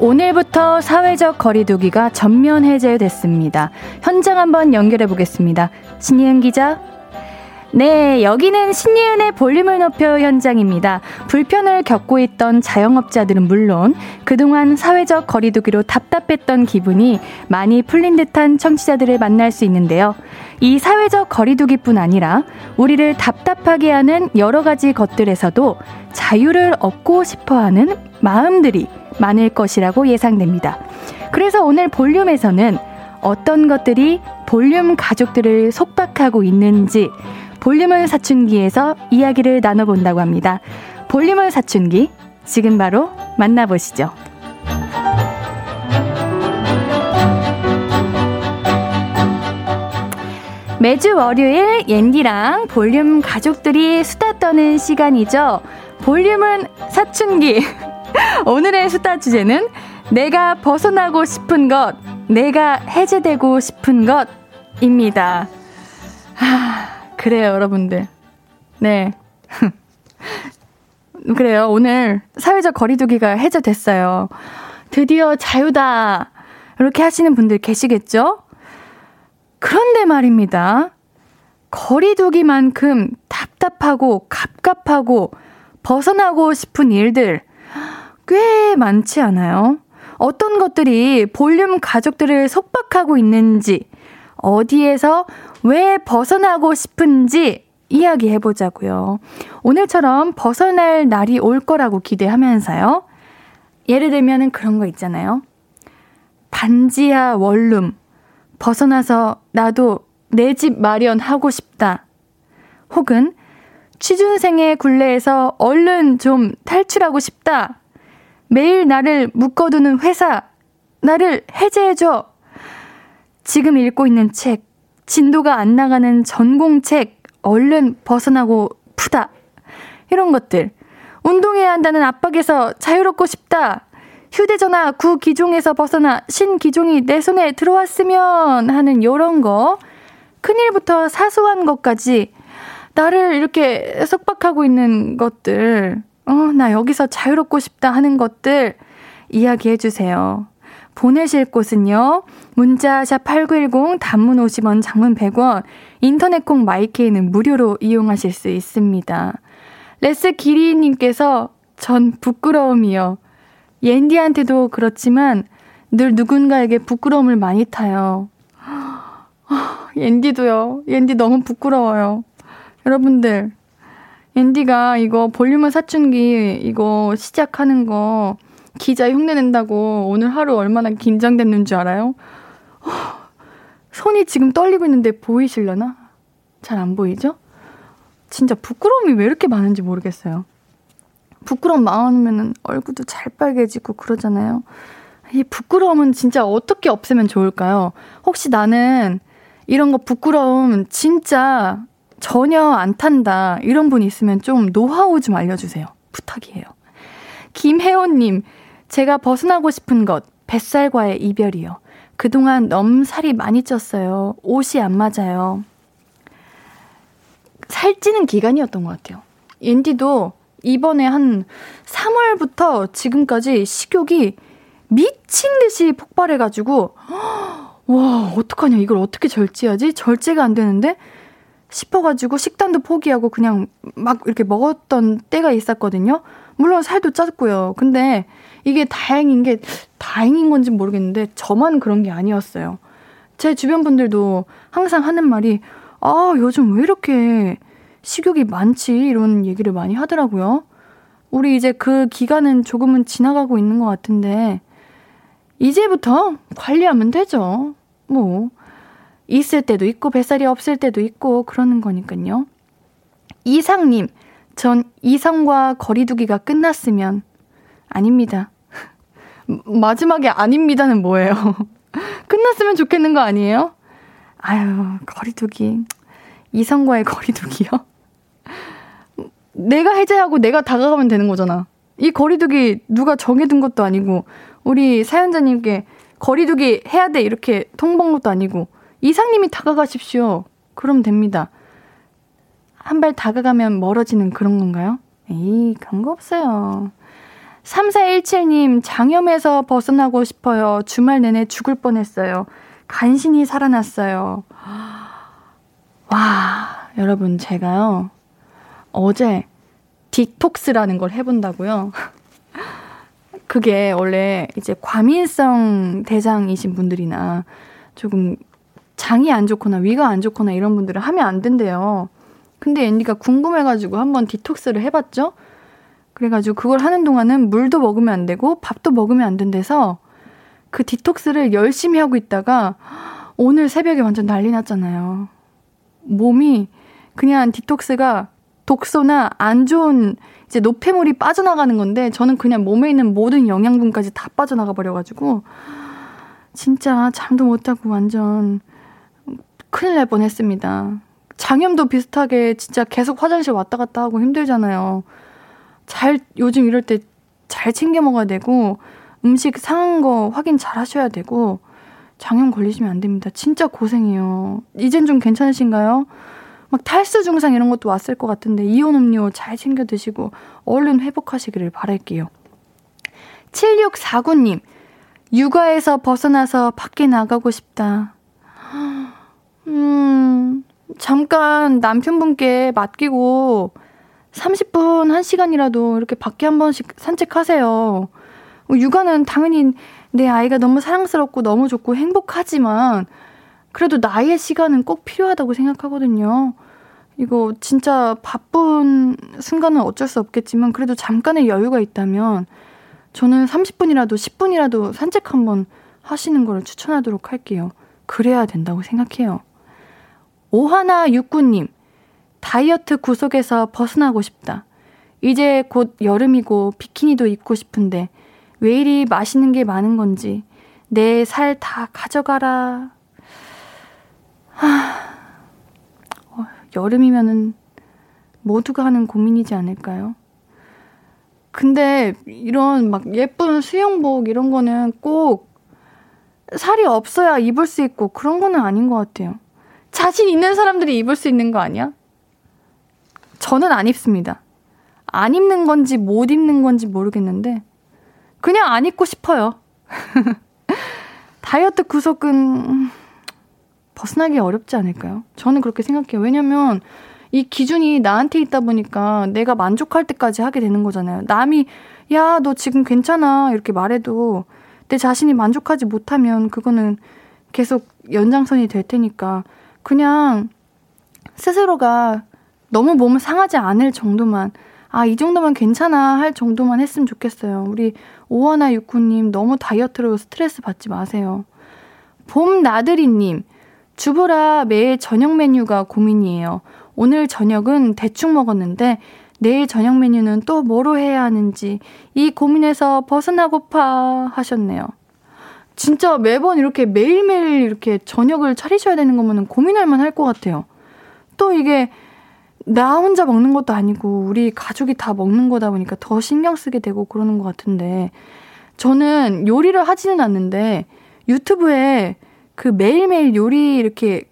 오늘부터 사회적 거리두기가 전면 해제됐습니다. 현장 한번 연결해 보겠습니다. 신예은 기자. 네, 여기는 신예은의 볼륨을 높여 현장입니다. 불편을 겪고 있던 자영업자들은 물론 그동안 사회적 거리두기로 답답했던 기분이 많이 풀린 듯한 청취자들을 만날 수 있는데요. 이 사회적 거리두기뿐 아니라 우리를 답답하게 하는 여러 가지 것들에서도 자유를 얻고 싶어 하는 마음들이 많을 것이라고 예상됩니다. 그래서 오늘 볼륨에서는 어떤 것들이 볼륨 가족들을 속박하고 있는지 볼륨을 사춘기에서 이야기를 나눠본다고 합니다. 볼륨을 사춘기 지금 바로 만나보시죠. 매주 월요일 옌디랑 볼륨 가족들이 수다 떠는 시간이죠. 볼륨은 사춘기. *laughs* 오늘의 수다 주제는 내가 벗어나고 싶은 것, 내가 해제되고 싶은 것입니다. 하, 그래요, 여러분들. 네. *laughs* 그래요. 오늘 사회적 거리두기가 해제됐어요. 드디어 자유다. 이렇게 하시는 분들 계시겠죠? 그런데 말입니다. 거리두기만큼 답답하고 갑갑하고 벗어나고 싶은 일들 꽤 많지 않아요? 어떤 것들이 볼륨 가족들을 속박하고 있는지, 어디에서 왜 벗어나고 싶은지 이야기해 보자고요. 오늘처럼 벗어날 날이 올 거라고 기대하면서요. 예를 들면은 그런 거 있잖아요. 반지하 원룸 벗어나서 나도 내 집 마련하고 싶다. 혹은 취준생의 굴레에서 얼른 좀 탈출하고 싶다. 매일 나를 묶어두는 회사, 나를 해제해줘. 지금 읽고 있는 책, 진도가 안 나가는 전공책, 얼른 벗어나고 푸다. 이런 것들. 운동해야 한다는 압박에서 자유롭고 싶다. 휴대전화 구기종에서 벗어나 신기종이 내 손에 들어왔으면 하는 요런 거 큰일부터 사소한 것까지 나를 이렇게 속박하고 있는 것들, 어, 나 여기서 자유롭고 싶다 하는 것들 이야기해 주세요. 보내실 곳은요. 문자샵 8910 단문 50원 장문 100원 인터넷 콩 마이케이는 무료로 이용하실 수 있습니다. 레스 기리 님께서 전 부끄러움이요. 옌디한테도 그렇지만 늘 누군가에게 부끄러움을 많이 타요. 옌디도요. 옌디 너무 부끄러워요. 여러분들, 옌디가 이거 볼륨을 사춘기 이거 시작하는 거 기자 흉내 낸다고 오늘 하루 얼마나 긴장됐는 줄 알아요? 손이 지금 떨리고 있는데 보이실려나? 잘 안 보이죠? 진짜 부끄러움이 왜 이렇게 많은지 모르겠어요. 부끄러움 많으면 얼굴도 잘 빨개지고 그러잖아요. 이 부끄러움은 진짜 어떻게 없애면 좋을까요? 혹시 나는 이런 거 부끄러움 진짜 전혀 안 탄다. 이런 분 있으면 좀 노하우 좀 알려주세요. 부탁이에요. 김혜원님, 제가 벗어나고 싶은 것, 뱃살과의 이별이요. 그동안 너무 살이 많이 쪘어요. 옷이 안 맞아요. 살찌는 기간이었던 것 같아요. 옌디도 이번에 한 3월부터 지금까지 식욕이 미친 듯이 폭발해가지고, *gasps* 와, 어떡하냐. 이걸 어떻게 절제하지? 절제가 안 되는데? 싶어가지고 식단도 포기하고 그냥 막 이렇게 먹었던 때가 있었거든요. 물론 살도 쪘고요. 근데 이게 다행인 게 다행인 건지 모르겠는데 저만 그런 게 아니었어요. 제 주변 분들도 항상 하는 말이 아, 요즘 왜 이렇게 식욕이 많지? 이런 얘기를 많이 하더라고요. 우리 이제 그 기간은 조금은 지나가고 있는 것 같은데 이제부터 관리하면 되죠. 뭐 있을 때도 있고 뱃살이 없을 때도 있고 그러는 거니까요. 이상님, 전 이성과 거리두기가 끝났으면 아닙니다. *laughs* 마지막에 아닙니다는 뭐예요? *laughs* 끝났으면 좋겠는 거 아니에요? 아유, 거리두기. 이성과의 거리두기요? 내가 해제하고 내가 다가가면 되는 거잖아. 이 거리두기 누가 정해둔 것도 아니고, 우리 사연자님께 거리두기 해야 돼 이렇게 통보한 것도 아니고, 이상님이 다가가십시오. 그럼 됩니다. 한 발 다가가면 멀어지는 그런 건가요? 에이, 그런 거 없어요. 3417님, 장염에서 벗어나고 싶어요. 주말 내내 죽을 뻔했어요. 간신히 살아났어요. 와, 여러분, 제가요, 어제 디톡스라는 걸 해본다고요. 그게 원래 이제 과민성 대장이신 분들이나 조금 장이 안 좋거나 위가 안 좋거나 이런 분들은 하면 안 된대요. 근데 옌디가 궁금해가지고 한번 디톡스를 해봤죠? 그래가지고 그걸 하는 동안은 물도 먹으면 안 되고 밥도 먹으면 안 된대서 그 디톡스를 열심히 하고 있다가 오늘 새벽에 완전 난리 났잖아요. 몸이 그냥 디톡스가 독소나 안 좋은 이제 노폐물이 빠져나가는 건데 저는 그냥 몸에 있는 모든 영양분까지 다 빠져나가 버려가지고 진짜 잠도 못 자고 완전 큰일 날 뻔했습니다. 장염도 비슷하게 진짜 계속 화장실 왔다 갔다 하고 힘들잖아요. 잘 요즘 이럴 때 잘 챙겨 먹어야 되고 음식 상한 거 확인 잘 하셔야 되고 장염 걸리시면 안 됩니다. 진짜 고생해요. 이젠 좀 괜찮으신가요? 막 탈수 증상 이런 것도 왔을 것 같은데 이온 음료 잘 챙겨 드시고 얼른 회복하시기를 바랄게요. 7649님, 육아에서 벗어나서 밖에 나가고 싶다. 음, 잠깐 남편분께 맡기고 30분, 1시간이라도 이렇게 밖에 한 번씩 산책하세요. 육아는 당연히 내 아이가 너무 사랑스럽고 너무 좋고 행복하지만 그래도 나의 시간은 꼭 필요하다고 생각하거든요. 이거 진짜 바쁜 순간은 어쩔 수 없겠지만 그래도 잠깐의 여유가 있다면 저는 30분이라도 10분이라도 산책 한번 하시는 걸 추천하도록 할게요. 그래야 된다고 생각해요. 오하나 육구님, 다이어트 구속에서 벗어나고 싶다. 이제 곧 여름이고 비키니도 입고 싶은데 왜 이리 맛있는 게 많은 건지 내 살 다 가져가라. 하, 어, 여름이면은 모두가 하는 고민이지 않을까요? 근데 이런 막 예쁜 수영복 이런 거는 꼭 살이 없어야 입을 수 있고 그런 거는 아닌 것 같아요. 자신 있는 사람들이 입을 수 있는 거 아니야? 저는 안 입습니다. 안 입는 건지 못 입는 건지 모르겠는데 그냥 안 입고 싶어요. *laughs* 다이어트 구속은 벗어나기 어렵지 않을까요? 저는 그렇게 생각해요. 왜냐면 이 기준이 나한테 있다 보니까 내가 만족할 때까지 하게 되는 거잖아요. 남이 야, 너 지금 괜찮아. 이렇게 말해도 내 자신이 만족하지 못하면 그거는 계속 연장선이 될 테니까 그냥 스스로가 너무 몸을 상하지 않을 정도만 아, 이 정도만 괜찮아 할 정도만 했으면 좋겠어요. 우리 오하나 육구님 너무 다이어트로 스트레스 받지 마세요. 봄 나들이님, 주부라 매일 저녁 메뉴가 고민이에요. 오늘 저녁은 대충 먹었는데 내일 저녁 메뉴는 또 뭐로 해야 하는지 이 고민에서 벗어나고파 하셨네요. 진짜 매번 이렇게 매일매일 이렇게 저녁을 차리셔야 되는 거면 고민할 만할 것 같아요. 또 이게 나 혼자 먹는 것도 아니고 우리 가족이 다 먹는 거다 보니까 더 신경 쓰게 되고 그러는 것 같은데 저는 요리를 하지는 않는데 유튜브에 그 매일매일 요리 이렇게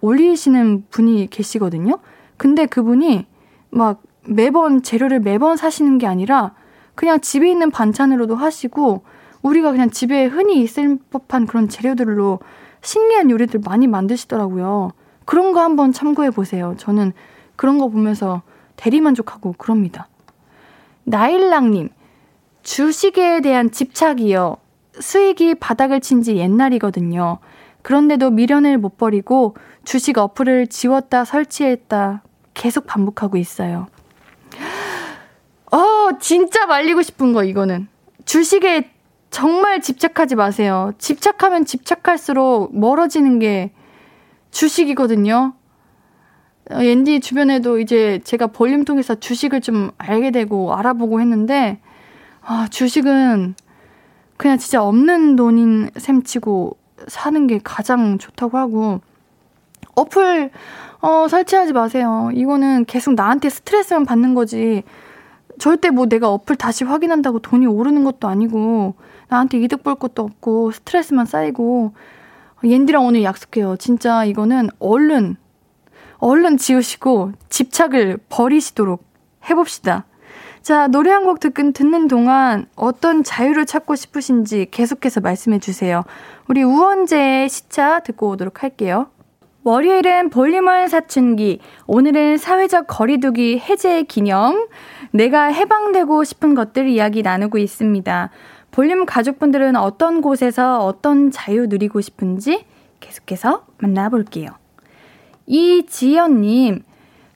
올리시는 분이 계시거든요. 근데 그분이 막 매번 재료를 매번 사시는 게 아니라 그냥 집에 있는 반찬으로도 하시고 우리가 그냥 집에 흔히 있을 법한 그런 재료들로 신기한 요리들 많이 만드시더라고요. 그런 거 한번 참고해 보세요. 저는 그런 거 보면서 대리만족하고 그럽니다. 나일랑님, 주식에 대한 집착이요. 수익이 바닥을 친 지 옛날이거든요. 그런데도 미련을 못 버리고 주식 어플을 지웠다 설치했다 계속 반복하고 있어요. 어, 진짜 말리고 싶은 거, 이거는. 주식에 정말 집착하지 마세요. 집착하면 집착할수록 멀어지는 게 주식이거든요. 어, 주변에도 이제 제가 볼륨 통해서 주식을 좀 알게 되고 알아보고 했는데, 아, 주식은 그냥 진짜 없는 돈인 셈 치고 사는 게 가장 좋다고 하고, 어플, 어, 설치하지 마세요. 이거는 계속 나한테 스트레스만 받는 거지. 절대 뭐 내가 어플 다시 확인한다고 돈이 오르는 것도 아니고 나한테 이득 볼 것도 없고 스트레스만 쌓이고 옌디랑 오늘 약속해요. 진짜 이거는 얼른 얼른 지우시고 집착을 버리시도록 해봅시다. 자, 노래 한 곡 듣는 동안 어떤 자유를 찾고 싶으신지 계속해서 말씀해 주세요. 우리 우원재의 시차 듣고 오도록 할게요. 월요일은 볼륨을 사춘기, 오늘은 사회적 거리두기 해제 기념, 내가 해방되고 싶은 것들 이야기 나누고 있습니다. 볼륨 가족분들은 어떤 곳에서 어떤 자유 누리고 싶은지 계속해서 만나볼게요. 이지연님,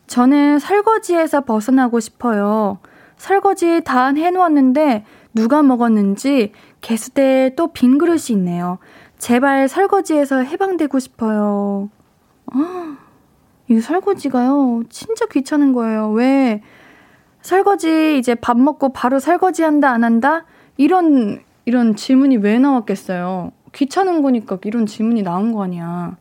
저는 설거지에서 벗어나고 싶어요. 설거지 다 해놓았는데 누가 먹었는지 개수대에 또 빈 그릇이 있네요. 제발 설거지에서 해방되고 싶어요. 이 설거지가요, 진짜 귀찮은 거예요. 왜 설거지 이제 밥 먹고 바로 설거지 한다 안 한다 이런 이런 질문이 왜 나왔겠어요? 귀찮은 거니까 이런 질문이 나온 거 아니야.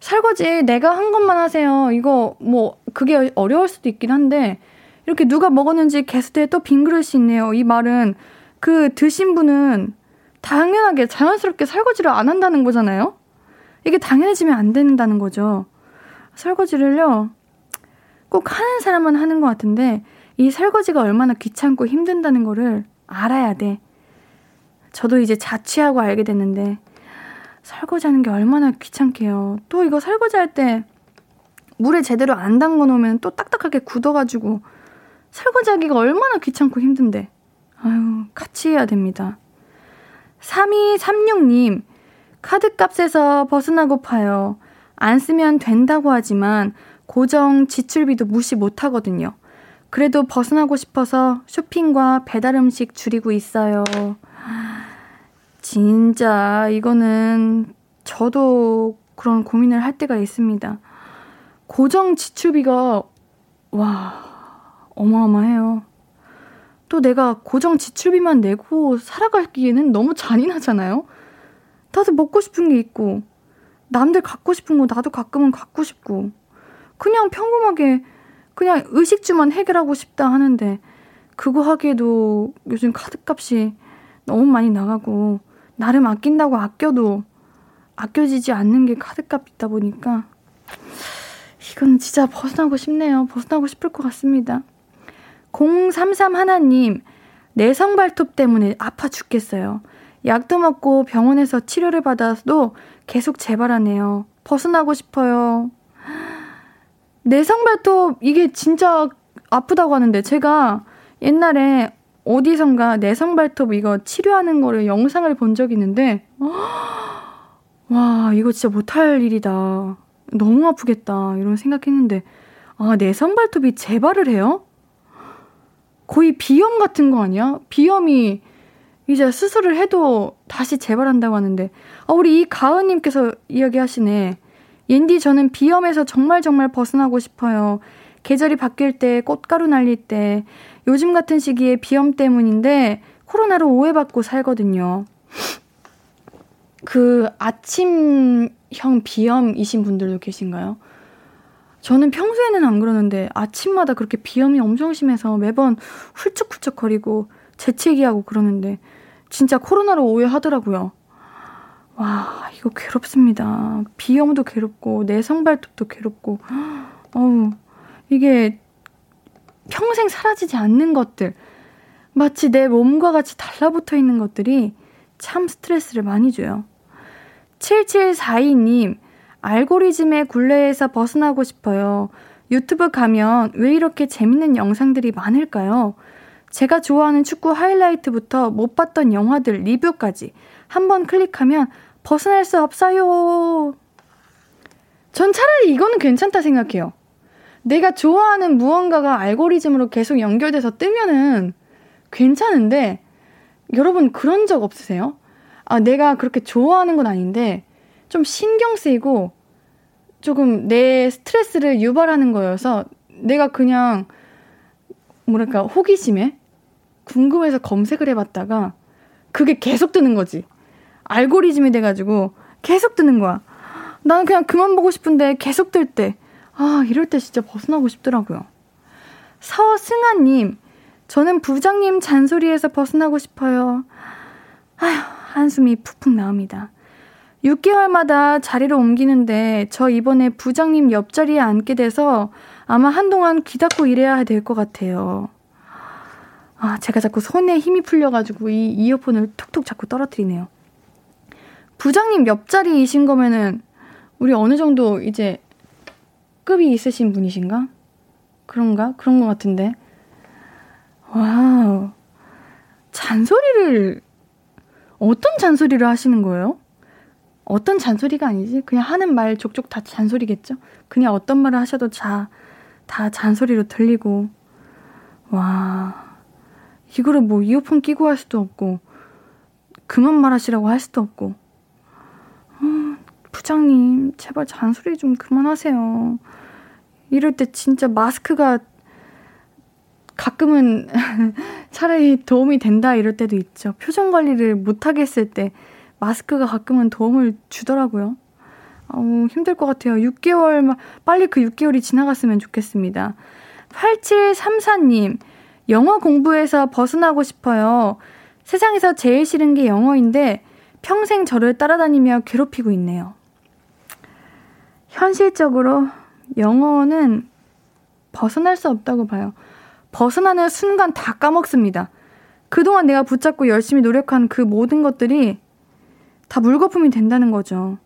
설거지 내가 한 것만 하세요. 이거 뭐 그게 어려울 수도 있긴 한데 이렇게 누가 먹었는지 게스트에 또 빈 그릇이 있네요. 이 말은 그 드신 분은 당연하게 자연스럽게 설거지를 안 한다는 거잖아요. 이게 당연해지면 안 된다는 거죠. 설거지를요. 꼭 하는 사람은 하는 것 같은데 이 설거지가 얼마나 귀찮고 힘든다는 거를 알아야 돼. 저도 이제 자취하고 알게 됐는데 설거지 하는 게 얼마나 귀찮게요. 또 이거 설거지 할 때 물에 제대로 안 담궈 놓으면 또 딱딱하게 굳어가지고 설거지 하기가 얼마나 귀찮고 힘든데. 아유, 같이 해야 됩니다. 3236님, 카드값에서 벗어나고파요. 안 쓰면 된다고 하지만 고정 지출비도 무시 못 하거든요. 그래도 벗어나고 싶어서 쇼핑과 배달 음식 줄이고 있어요. 진짜 이거는 저도 그런 고민을 할 때가 있습니다. 고정 지출비가 와 어마어마해요. 또 내가 고정 지출비만 내고 살아가기에는 너무 잔인하잖아요. 다들 먹고 싶은 게 있고 남들 갖고 싶은 거 나도 가끔은 갖고 싶고 그냥 평범하게 그냥 의식주만 해결하고 싶다 하는데 그거 하기에도 요즘 카드값이 너무 많이 나가고 나름 아낀다고 아껴도 아껴지지 않는 게 카드값이다 보니까 이건 진짜 벗어나고 싶네요. 벗어나고 싶을 것 같습니다. 033 하나님, 내성 발톱 때문에 아파 죽겠어요. 약도 먹고 병원에서 치료를 받아도 계속 재발하네요. 벗어나고 싶어요. 내성 발톱, 이게 진짜 아프다고 하는데, 제가 옛날에 어디선가 내성 발톱 이거 치료하는 거를 영상을 본 적이 있는데, 와, 이거 진짜 못할 일이다. 너무 아프겠다. 이런 생각했는데, 아, 내성 발톱이 재발을 해요? 거의 비염 같은 거 아니야? 비염이 이제 수술을 해도 다시 재발한다고 하는데, 아, 우리 이 가은님께서 이야기하시네. 옌디, 저는 비염에서 정말 정말 벗어나고 싶어요. 계절이 바뀔 때, 꽃가루 날릴 때, 요즘 같은 시기에 비염 때문인데, 코로나로 오해받고 살거든요. 그 아침형 비염이신 분들도 계신가요? 저는 평소에는 안 그러는데 아침마다 그렇게 비염이 엄청 심해서 매번 훌쩍훌쩍거리고 재채기하고 그러는데 진짜 코로나로 오해하더라고요. 와, 이거 괴롭습니다. 비염도 괴롭고 내성발톱도 괴롭고 어우, 이게 평생 사라지지 않는 것들 마치 내 몸과 같이 달라붙어 있는 것들이 참 스트레스를 많이 줘요. 7742님, 알고리즘의 굴레에서 벗어나고 싶어요. 유튜브 가면 왜 이렇게 재밌는 영상들이 많을까요? 제가 좋아하는 축구 하이라이트부터 못 봤던 영화들 리뷰까지 한 번 클릭하면 벗어날 수 없어요. 전 차라리 이거는 괜찮다 생각해요. 내가 좋아하는 무언가가 알고리즘으로 계속 연결돼서 뜨면은 괜찮은데 여러분 그런 적 없으세요? 아, 내가 그렇게 좋아하는 건 아닌데 좀 신경 쓰이고 조금 내 스트레스를 유발하는 거여서 내가 그냥 뭐랄까 호기심에 궁금해서 검색을 해봤다가 그게 계속 뜨는 거지. 알고리즘이 돼가지고 계속 뜨는 거야. 나는 그냥 그만 보고 싶은데 계속 뜰 때. 아, 이럴 때 진짜 벗어나고 싶더라고요. 서승아님, 저는 부장님 잔소리에서 벗어나고 싶어요. 아휴, 한숨이 푹푹 나옵니다. 6개월마다 자리를 옮기는데 저 이번에 부장님 옆자리에 앉게 돼서 아마 한동안 귀 닫고 일해야 될 것 같아요. 아, 제가 자꾸 손에 힘이 풀려가지고 이 이어폰을 툭툭 자꾸 떨어뜨리네요. 부장님 옆자리이신 거면은 우리 어느 정도 이제 급이 있으신 분이신가? 그런가? 그런 것 같은데. wow. 잔소리를 어떤 잔소리를 하시는 거예요? 어떤 잔소리가 아니지? 그냥 하는 말 족족 다 잔소리겠죠? 그냥 어떤 말을 하셔도 다, 다 잔소리로 들리고. 와. 이거를 뭐 이어폰 끼고 할 수도 없고, 그만 말하시라고 할 수도 없고. 어, 부장님, 제발 잔소리 좀 그만하세요. 이럴 때 진짜 마스크가 가끔은 *laughs* 차라리 도움이 된다 이럴 때도 있죠. 표정 관리를 못하게 했을 때 마스크가 가끔은 도움을 주더라고요. 어우, 힘들 것 같아요. 6개월, 빨리 그 6개월이 지나갔으면 좋겠습니다. 8734님, 영어 공부에서 벗어나고 싶어요. 세상에서 제일 싫은 게 영어인데 평생 저를 따라다니며 괴롭히고 있네요. 현실적으로 영어는 벗어날 수 없다고 봐요. 벗어나는 순간 다 까먹습니다. 그동안 내가 붙잡고 열심히 노력한 그 모든 것들이 다 물거품이 된다는 거죠.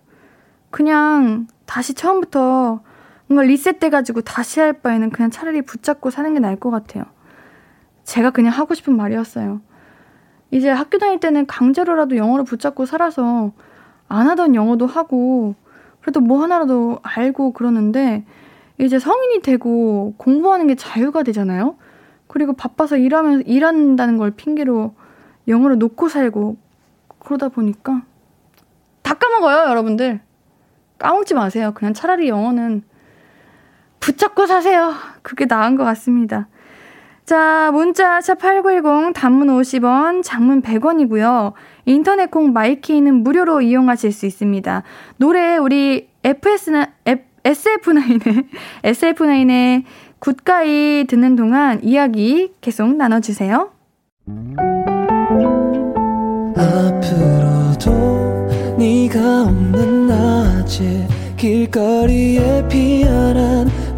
그냥 다시 처음부터 뭔가 리셋돼가지고 다시 할 바에는 그냥 차라리 붙잡고 사는 게 나을 것 같아요. 제가 그냥 하고 싶은 말이었어요. 이제 학교 다닐 때는 강제로라도 영어를 붙잡고 살아서 안 하던 영어도 하고 그래도 뭐 하나라도 알고 그러는데 이제 성인이 되고 공부하는 게 자유가 되잖아요. 그리고 바빠서 일하면 일한다는 걸 핑계로 영어를 놓고 살고 그러다 보니까 다 까먹어요, 여러분들. 까먹지 마세요. 그냥 차라리 영어는 붙잡고 사세요. 그게 나은 것 같습니다. 자, 문자 샵8910 단문 50원, 장문 100원이고요. 인터넷 콩 마이케이는 무료로 이용하실 수 있습니다. 노래 우리 FS나 SF9의 SF9의 *laughs* 굿가이 듣는 동안 이야기 계속 나눠 주세요. 앞으로도 네가 없는 낮에 길거리에 피어난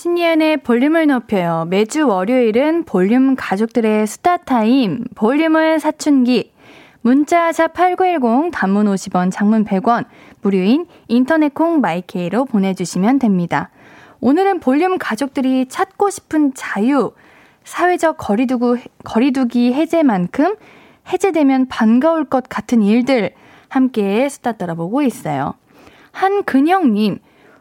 신예은의 볼륨을 높여요. 매주 월요일은 볼륨 가족들의 수다 타임, 볼륨을 사춘기. 문자 샵8910 단문 50원, 장문 100원, 무료인 인터넷 콩 마이케이로 보내주시면 됩니다. 오늘은 볼륨 가족들이 찾고 싶은 자유, 사회적 거리두고, 거리두기 해제만큼 해제되면 반가울 것 같은 일들 함께 수다 떨어보고 있어요. 한근영님,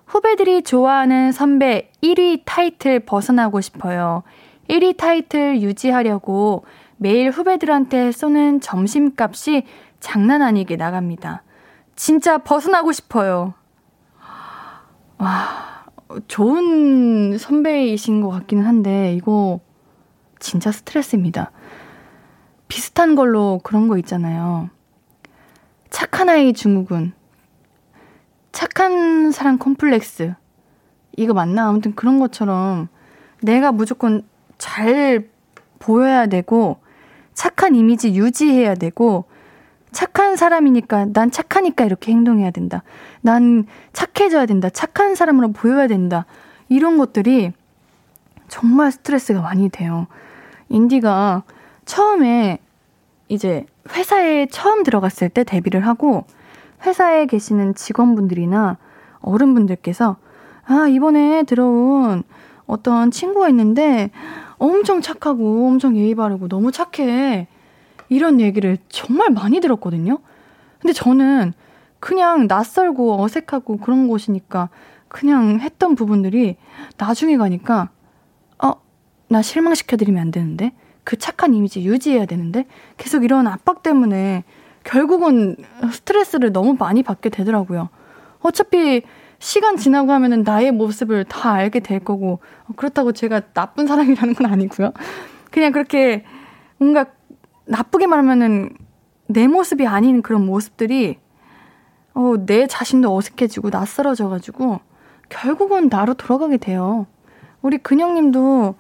후배들이 좋아하는 선배 1위 타이틀 벗어나고 싶어요. 1위 타이틀 유지하려고 매일 후배들한테 쏘는 점심값이 장난 아니게 나갑니다. 진짜 벗어나고 싶어요. 와, 좋은 선배이신 것 같기는 한데, 이거 진짜 스트레스입니다. 비슷한 걸로 그런 거 있잖아요. 착한 아이 증후군. 착한 사람 콤플렉스. 이거 맞나? 아무튼 그런 것처럼 내가 무조건 잘 보여야 되고, 착한 이미지 유지해야 되고, 착한 사람이니까, 난 착하니까 이렇게 행동해야 된다. 난 착해져야 된다. 착한 사람으로 보여야 된다. 이런 것들이 정말 스트레스가 많이 돼요. 인디가 처음에 이제 회사에 처음 들어갔을 때 데뷔를 하고, 회사에 계시는 직원분들이나 어른분들께서 아, 이번에 들어온 어떤 친구가 있는데 엄청 착하고 엄청 예의 바르고 너무 착해. 이런 얘기를 정말 많이 들었거든요. 근데 저는 그냥 낯설고 어색하고 그런 곳이니까 그냥 했던 부분들이 나중에 가니까 어, 나 실망시켜드리면 안 되는데? 그 착한 이미지 유지해야 되는데? 계속 이런 압박 때문에 결국은 스트레스를 너무 많이 받게 되더라고요. 어차피 시간 지나고 하면은 나의 모습을 다 알게 될 거고 그렇다고 제가 나쁜 사람이라는 건 아니고요. 그냥 그렇게 뭔가 나쁘게 말하면은 내 모습이 아닌 그런 모습들이 어, 내 자신도 어색해지고 낯설어져가지고 결국은 나로 돌아가게 돼요. 우리 근영님도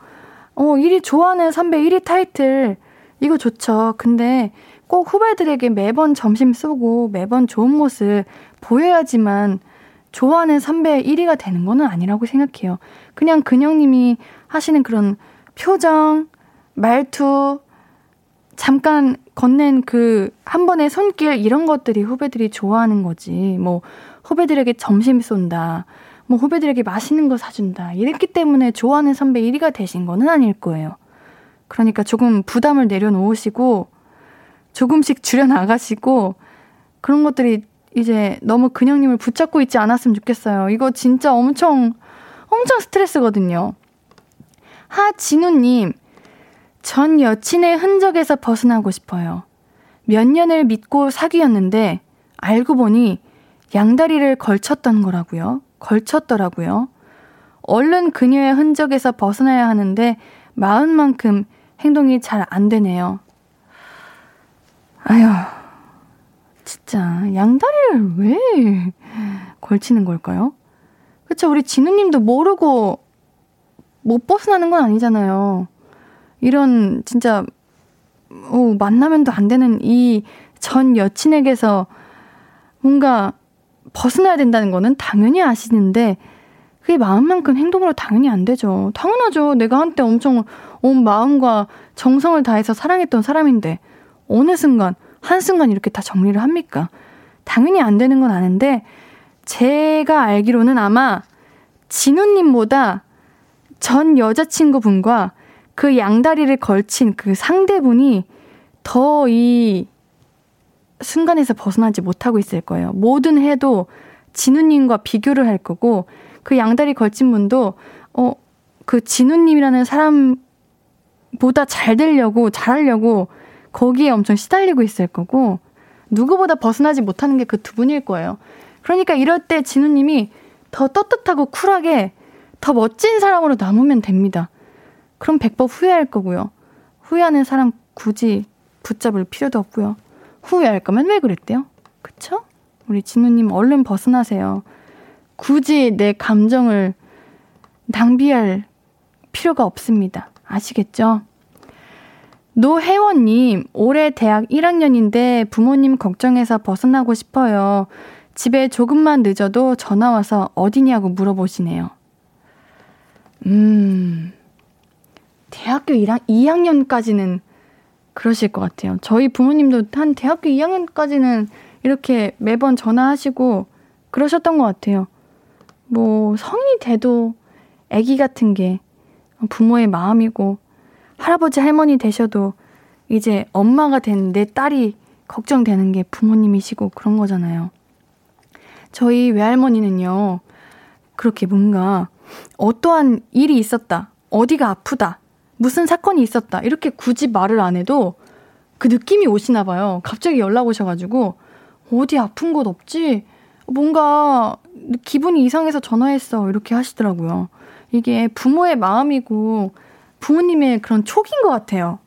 어, 1위 좋아하는 선배 1위 타이틀 이거 좋죠. 근데 꼭 후배들에게 매번 점심 쏘고 매번 좋은 모습 보여야지만 좋아하는 선배 1위가 되는 거는 아니라고 생각해요. 그냥 근영님이 하시는 그런 표정, 말투, 잠깐 건넨 그 한 번의 손길 이런 것들이 후배들이 좋아하는 거지. 뭐 후배들에게 점심 쏜다. 뭐 후배들에게 맛있는 거 사준다. 이랬기 때문에 좋아하는 선배 1위가 되신 거는 아닐 거예요. 그러니까 조금 부담을 내려놓으시고 조금씩 줄여나가시고 그런 것들이 이제 너무 근영님을 붙잡고 있지 않았으면 좋겠어요. 이거 진짜 엄청, 엄청 스트레스거든요. 하진우님, 전 여친의 흔적에서 벗어나고 싶어요. 몇 년을 믿고 사귀었는데, 알고 보니 양다리를 걸쳤던 거라고요. 걸쳤더라고요. 얼른 그녀의 흔적에서 벗어나야 하는데, 마음만큼 행동이 잘 안 되네요. 아휴, 진짜 양다리를 왜 걸치는 걸까요? 그쵸, 우리 진우님도 모르고 못 벗어나는 건 아니잖아요. 이런 진짜 오, 만나면도 안 되는 이 전 여친에게서 뭔가 벗어나야 된다는 거는 당연히 아시는데 그게 마음만큼 행동으로 당연히 안 되죠. 당연하죠. 내가 한때 엄청 온 마음과 정성을 다해서 사랑했던 사람인데 어느 순간, 한순간 이렇게 다 정리를 합니까? 당연히 안 되는 건 아는데, 제가 알기로는 아마 진우님보다 전 여자친구분과 그 양다리를 걸친 그 상대분이 더 이 순간에서 벗어나지 못하고 있을 거예요. 뭐든 해도 진우님과 비교를 할 거고, 그 양다리 걸친 분도, 어, 그 진우님이라는 사람보다 잘 되려고, 잘하려고 거기에 엄청 시달리고 있을 거고 누구보다 벗어나지 못하는 게 그 두 분일 거예요. 그러니까 이럴 때 진우님이 더 떳떳하고 쿨하게 더 멋진 사람으로 남으면 됩니다. 그럼 100번 후회할 거고요. 후회하는 사람 굳이 붙잡을 필요도 없고요. 후회할 거면 왜 그랬대요? 그쵸? 우리 진우님 얼른 벗어나세요. 굳이 내 감정을 낭비할 필요가 없습니다. 아시겠죠? 노혜원님, 올해 대학 1학년인데 부모님 걱정해서 벗어나고 싶어요. 집에 조금만 늦어도 전화 와서 어디냐고 물어보시네요. 음, 대학교 1학, 2학년까지는 그러실 것 같아요. 저희 부모님도 한 대학교 2학년까지는 이렇게 매번 전화하시고 그러셨던 것 같아요. 뭐, 성인이 돼도 아기 같은 게 부모의 마음이고, 할아버지 할머니 되셔도 이제 엄마가 된내 딸이 걱정되는 게 부모님이시고 그런 거잖아요. 저희 외할머니는요, 그렇게 뭔가 어떠한 일이 있었다, 어디가 아프다, 무슨 사건이 있었다, 이렇게 굳이 말을 안 해도 그 느낌이 오시나 봐요. 갑자기 연락 오셔가지고, 어디 아픈 곳 없지? 뭔가 기분이 이상해서 전화했어. 이렇게 하시더라고요. 이게 부모의 마음이고 부모님의 그런 촉인 것 같아요.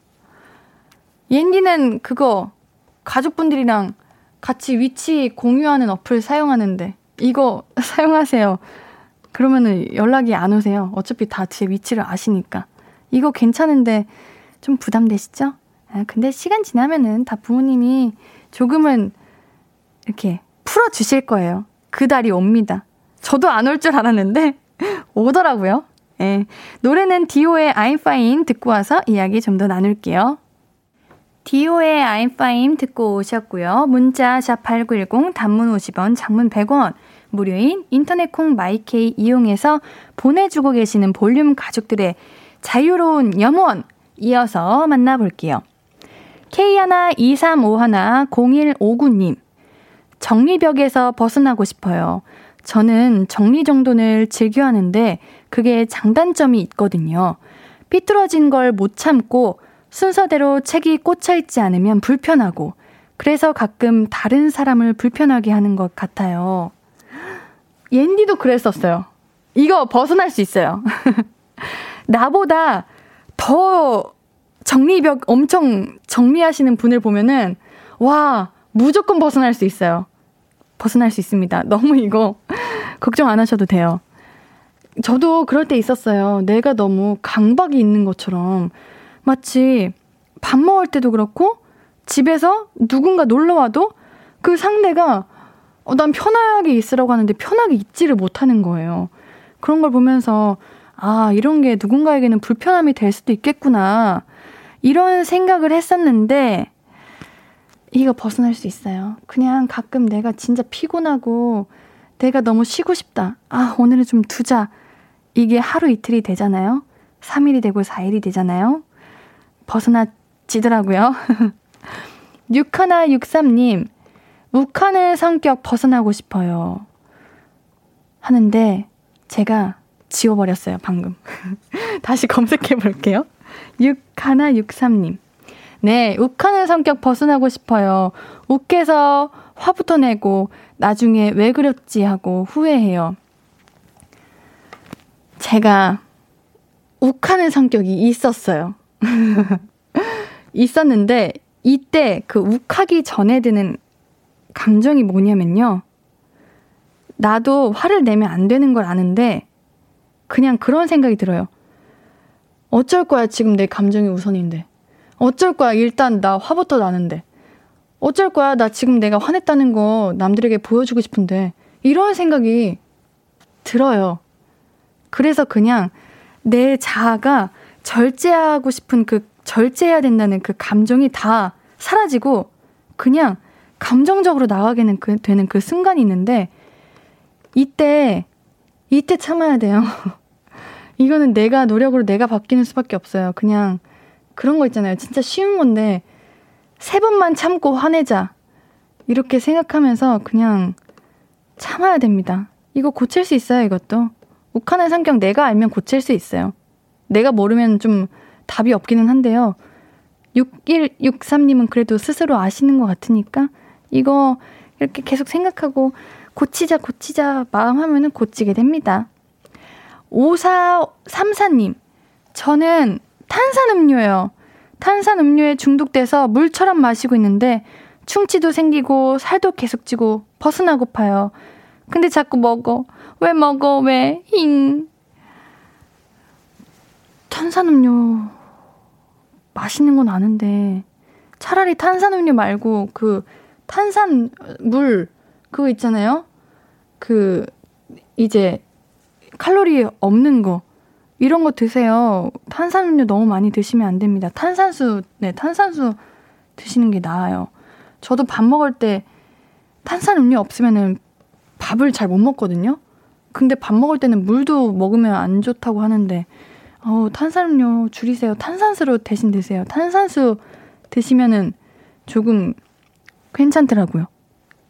옌디는 그거 가족분들이랑 같이 위치 공유하는 어플 사용하는데 이거 *laughs* 사용하세요. 그러면은 연락이 안 오세요. 어차피 다 제 위치를 아시니까. 이거 괜찮은데 좀 부담되시죠? 아, 근데 시간 지나면은 다 부모님이 조금은 이렇게 풀어주실 거예요. 그 달이 옵니다. 저도 안 올 줄 알았는데 *laughs* 오더라고요. 예. 노래는 디오의 I'm Fine 듣고 와서 이야기 좀 더 나눌게요. 디오의 I'm Fine 듣고 오셨고요. 문자 샵8910 단문 50원, 장문 100원, 무료인 인터넷 콩 마이케이 이용해서 보내주고 계시는 볼륨 가족들의 자유로운 염원 이어서 만나볼게요. K123510159님 정리벽에서 벗어나고 싶어요. 저는 정리 정돈을 즐겨 하는데 그게 장단점이 있거든요. 삐뚤어진 걸 못 참고 순서대로 책이 꽂혀 있지 않으면 불편하고 그래서 가끔 다른 사람을 불편하게 하는 것 같아요. 옌디도 그랬었어요. 이거 벗어날 수 있어요. *laughs* 나보다 더 정리벽 엄청 정리하시는 분을 보면은 와 무조건 벗어날 수 있어요. 벗어날 수 있습니다. 너무 이거 *laughs* 걱정 안 하셔도 돼요. 저도 그럴 때 있었어요. 내가 너무 강박이 있는 것처럼 마치 밥 먹을 때도 그렇고 집에서 누군가 놀러 와도 그 상대가 어, 난 편하게 있으라고 하는데 편하게 있지를 못하는 거예요. 그런 걸 보면서 아, 이런 게 누군가에게는 불편함이 될 수도 있겠구나. 이런 생각을 했었는데 이거 벗어날 수 있어요. 그냥 가끔 내가 진짜 피곤하고 내가 너무 쉬고 싶다. 아, 오늘은 좀 두자. 이게 하루 이틀이 되잖아요. 3일이 되고 4일이 되잖아요. 벗어나지더라고요. *laughs* 6163님, 욱하는 성격 벗어나고 싶어요. 하는데, 제가 지워버렸어요, 방금. *laughs* 다시 검색해 볼게요. 6163님. 네, 욱하는 성격 벗어나고 싶어요. 욱해서 화부터 내고 나중에 왜 그랬지 하고 후회해요. 제가 욱하는 성격이 있었어요. *laughs* 있었는데 이때 그 욱하기 전에 드는 감정이 뭐냐면요. 나도 화를 내면 안 되는 걸 아는데 그냥 그런 생각이 들어요. 어쩔 거야 지금 내 감정이 우선인데. 어쩔 거야. 일단 나 화부터 나는데. 어쩔 거야. 나 지금 내가 화냈다는 거 남들에게 보여주고 싶은데. 이런 생각이 들어요. 그래서 그냥 내 자아가 절제하고 싶은 그 절제해야 된다는 그 감정이 다 사라지고 그냥 감정적으로 나가게 그, 되는 그 순간이 있는데 이때 이때 참아야 돼요. *laughs* 이거는 내가 노력으로 내가 바뀌는 수밖에 없어요. 그냥 그런 거 있잖아요. 진짜 쉬운 건데 세 번만 참고 화내자. 이렇게 생각하면서 그냥 참아야 됩니다. 이거 고칠 수 있어요, 이것도. 욱하는 성격 내가 알면 고칠 수 있어요. 내가 모르면 좀 답이 없기는 한데요. 6163님은 그래도 스스로 아시는 것 같으니까 이거 이렇게 계속 생각하고 고치자, 고치자 마음 하면은 고치게 됩니다. 5434님, 저는 탄산음료요. 탄산음료에 중독돼서 물처럼 마시고 있는데 충치도 생기고 살도 계속 찌고 벗어나고파요. 근데 자꾸 먹어. 왜 먹어? 왜? 힝. 탄산음료 맛있는 건 아는데 차라리 탄산음료 말고 그 탄산물 그거 있잖아요. 그 이제 칼로리 없는 거 이런 거 드세요. 탄산음료 너무 많이 드시면 안 됩니다. 탄산수 네 탄산수 드시는 게 나아요. 저도 밥 먹을 때 탄산음료 없으면은 밥을 잘 못 먹거든요. 근데 밥 먹을 때는 물도 먹으면 안 좋다고 하는데 어, 탄산음료 줄이세요. 탄산수로 대신 드세요. 탄산수 드시면은 조금 괜찮더라고요.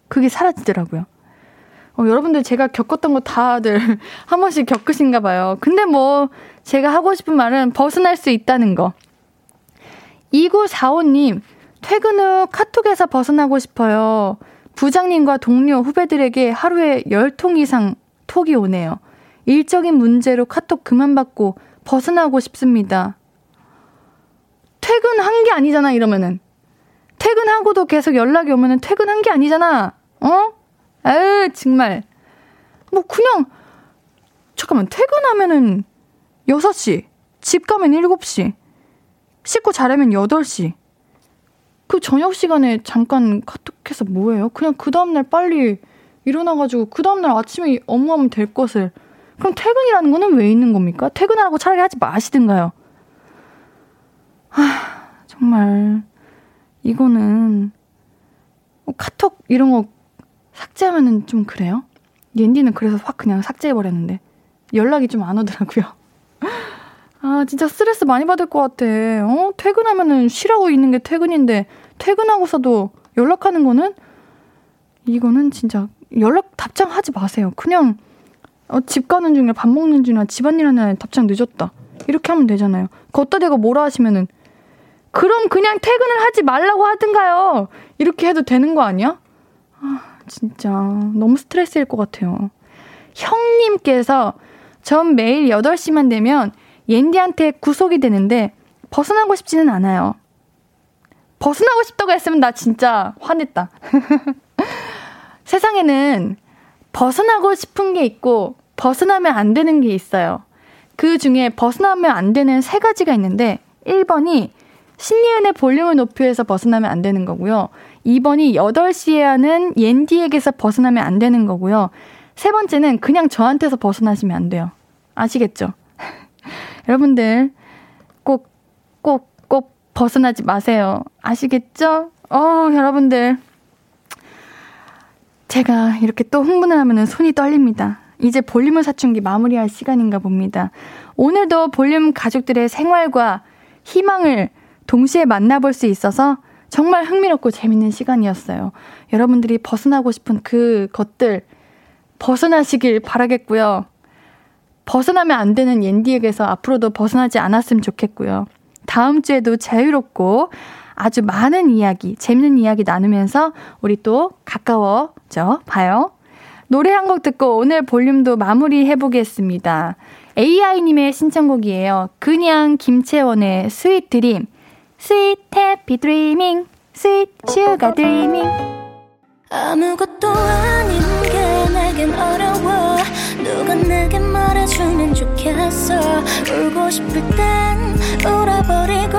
그게 사라지더라고요. 어, 여러분들 제가 겪었던 거 다들 *laughs* 한 번씩 겪으신가 봐요. 근데 뭐 제가 하고 싶은 말은 벗어날 수 있다는 거. 2945님, 퇴근 후 카톡에서 벗어나고 싶어요. 부장님과 동료, 후배들에게 하루에 10통 이상 톡이 오네요. 일적인 문제로 카톡 그만 받고 벗어나고 싶습니다. 퇴근한 게 아니잖아, 이러면은. 퇴근하고도 계속 연락이 오면은 퇴근한 게 아니잖아. 어? 에이, 정말. 뭐, 그냥, 잠깐만, 퇴근하면은 6시, 집 가면 7시, 씻고 자려면 8시. 그 저녁 시간에 잠깐 카톡해서 뭐해요? 그냥 그 다음날 빨리 일어나가지고 그 다음날 아침에 업무하면 될 것을. 그럼 퇴근이라는 거는 왜 있는 겁니까? 퇴근하라고 차라리 하지 마시든가요. 아, 정말. 이거는, 뭐 카톡 이런 거 삭제하면은 좀 그래요? 옌디는 그래서 확 그냥 삭제해버렸는데. 연락이 좀 안 오더라고요. *laughs* 아, 진짜 스트레스 많이 받을 것 같아. 어? 퇴근하면은 쉬라고 있는 게 퇴근인데, 퇴근하고서도 연락하는 거는? 이거는 진짜 연락 답장하지 마세요. 그냥, 어, 집 가는 중에 밥 먹는 중이나 집안일 하는 답장 늦었다. 이렇게 하면 되잖아요. 걷다 대고 뭐라 하시면은, 그럼 그냥 퇴근을 하지 말라고 하든가요. 이렇게 해도 되는 거 아니야? 아, 진짜 너무 스트레스일 것 같아요. 형님께서 전 매일 8시만 되면 옌디한테 구속이 되는데 벗어나고 싶지는 않아요. 벗어나고 싶다고 했으면 나 진짜 화냈다. *laughs* 세상에는 벗어나고 싶은 게 있고 벗어나면 안 되는 게 있어요. 그 중에 벗어나면 안 되는 세 가지가 있는데 1번이 신리은의 볼륨을 높여서 벗어나면 안 되는 거고요. 2번이 8시에 하는 옌디에게서 벗어나면 안 되는 거고요. 세 번째는 그냥 저한테서 벗어나시면 안 돼요. 아시겠죠? *laughs* 여러분들 꼭, 꼭, 꼭 벗어나지 마세요. 아시겠죠? 어, 여러분들. 제가 이렇게 또 흥분을 하면 손이 떨립니다. 이제 볼륨을 사춘기 마무리할 시간인가 봅니다. 오늘도 볼륨 가족들의 생활과 희망을 동시에 만나볼 수 있어서 정말 흥미롭고 재밌는 시간이었어요. 여러분들이 벗어나고 싶은 그 것들 벗어나시길 바라겠고요. 벗어나면 안 되는 옌디에게서 앞으로도 벗어나지 않았으면 좋겠고요. 다음 주에도 자유롭고 아주 많은 이야기, 재밌는 이야기 나누면서 우리 또 가까워져 봐요. 노래 한 곡 듣고 오늘 볼륨도 마무리 해보겠습니다. AI님의 신청곡이에요. 그냥 김채원의 sweet dream. Sweet happy dreaming. Sweet sugar dreaming. 아무것도 아닌 게 내겐 어려워 누가 내게 말해주면 좋겠어 울고 싶을 땐 울어버리고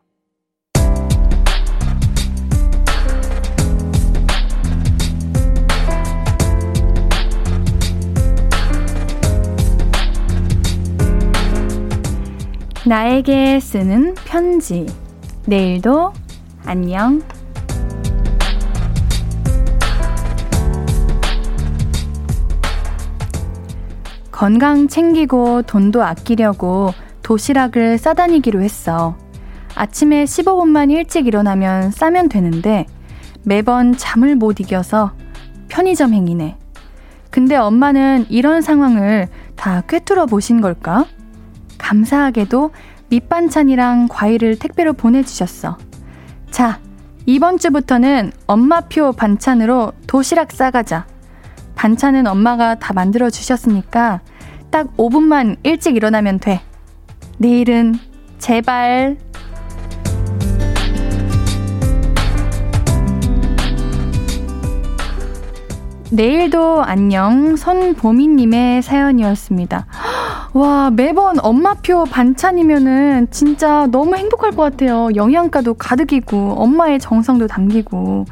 나에게 쓰는 편지. 내일도 안녕. 건강 챙기고 돈도 아끼려고 도시락을 싸다니기로 했어. 아침에 15분만 일찍 일어나면 싸면 되는데 매번 잠을 못 이겨서 편의점 행위네. 근데 엄마는 이런 상황을 다 꿰뚫어 보신 걸까? 감사하게도 밑반찬이랑 과일을 택배로 보내주셨어. 자, 이번 주부터는 엄마표 반찬으로 도시락 싸가자. 반찬은 엄마가 다 만들어 주셨으니까 딱 5분만 일찍 일어나면 돼. 내일은 제발 내일도 안녕 선보미님의 사연이었습니다. 와 매번 엄마표 반찬이면은 진짜 너무 행복할 것 같아요. 영양가도 가득이고 엄마의 정성도 담기고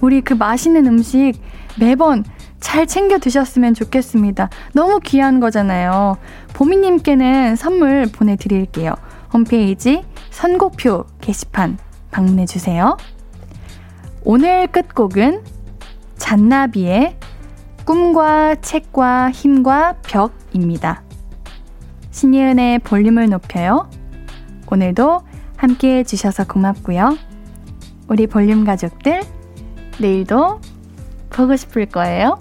우리 그 맛있는 음식 매번 잘 챙겨 드셨으면 좋겠습니다. 너무 귀한 거잖아요. 보미님께는 선물 보내드릴게요. 홈페이지 선곡표 게시판 방문해 주세요. 오늘 끝곡은 잔나비의 꿈과 책과 힘과 벽입니다. 신예은의 볼륨을 높여요. 오늘도 함께 해주셔서 고맙고요. 우리 볼륨 가족들, 내일도 보고 싶을 거예요.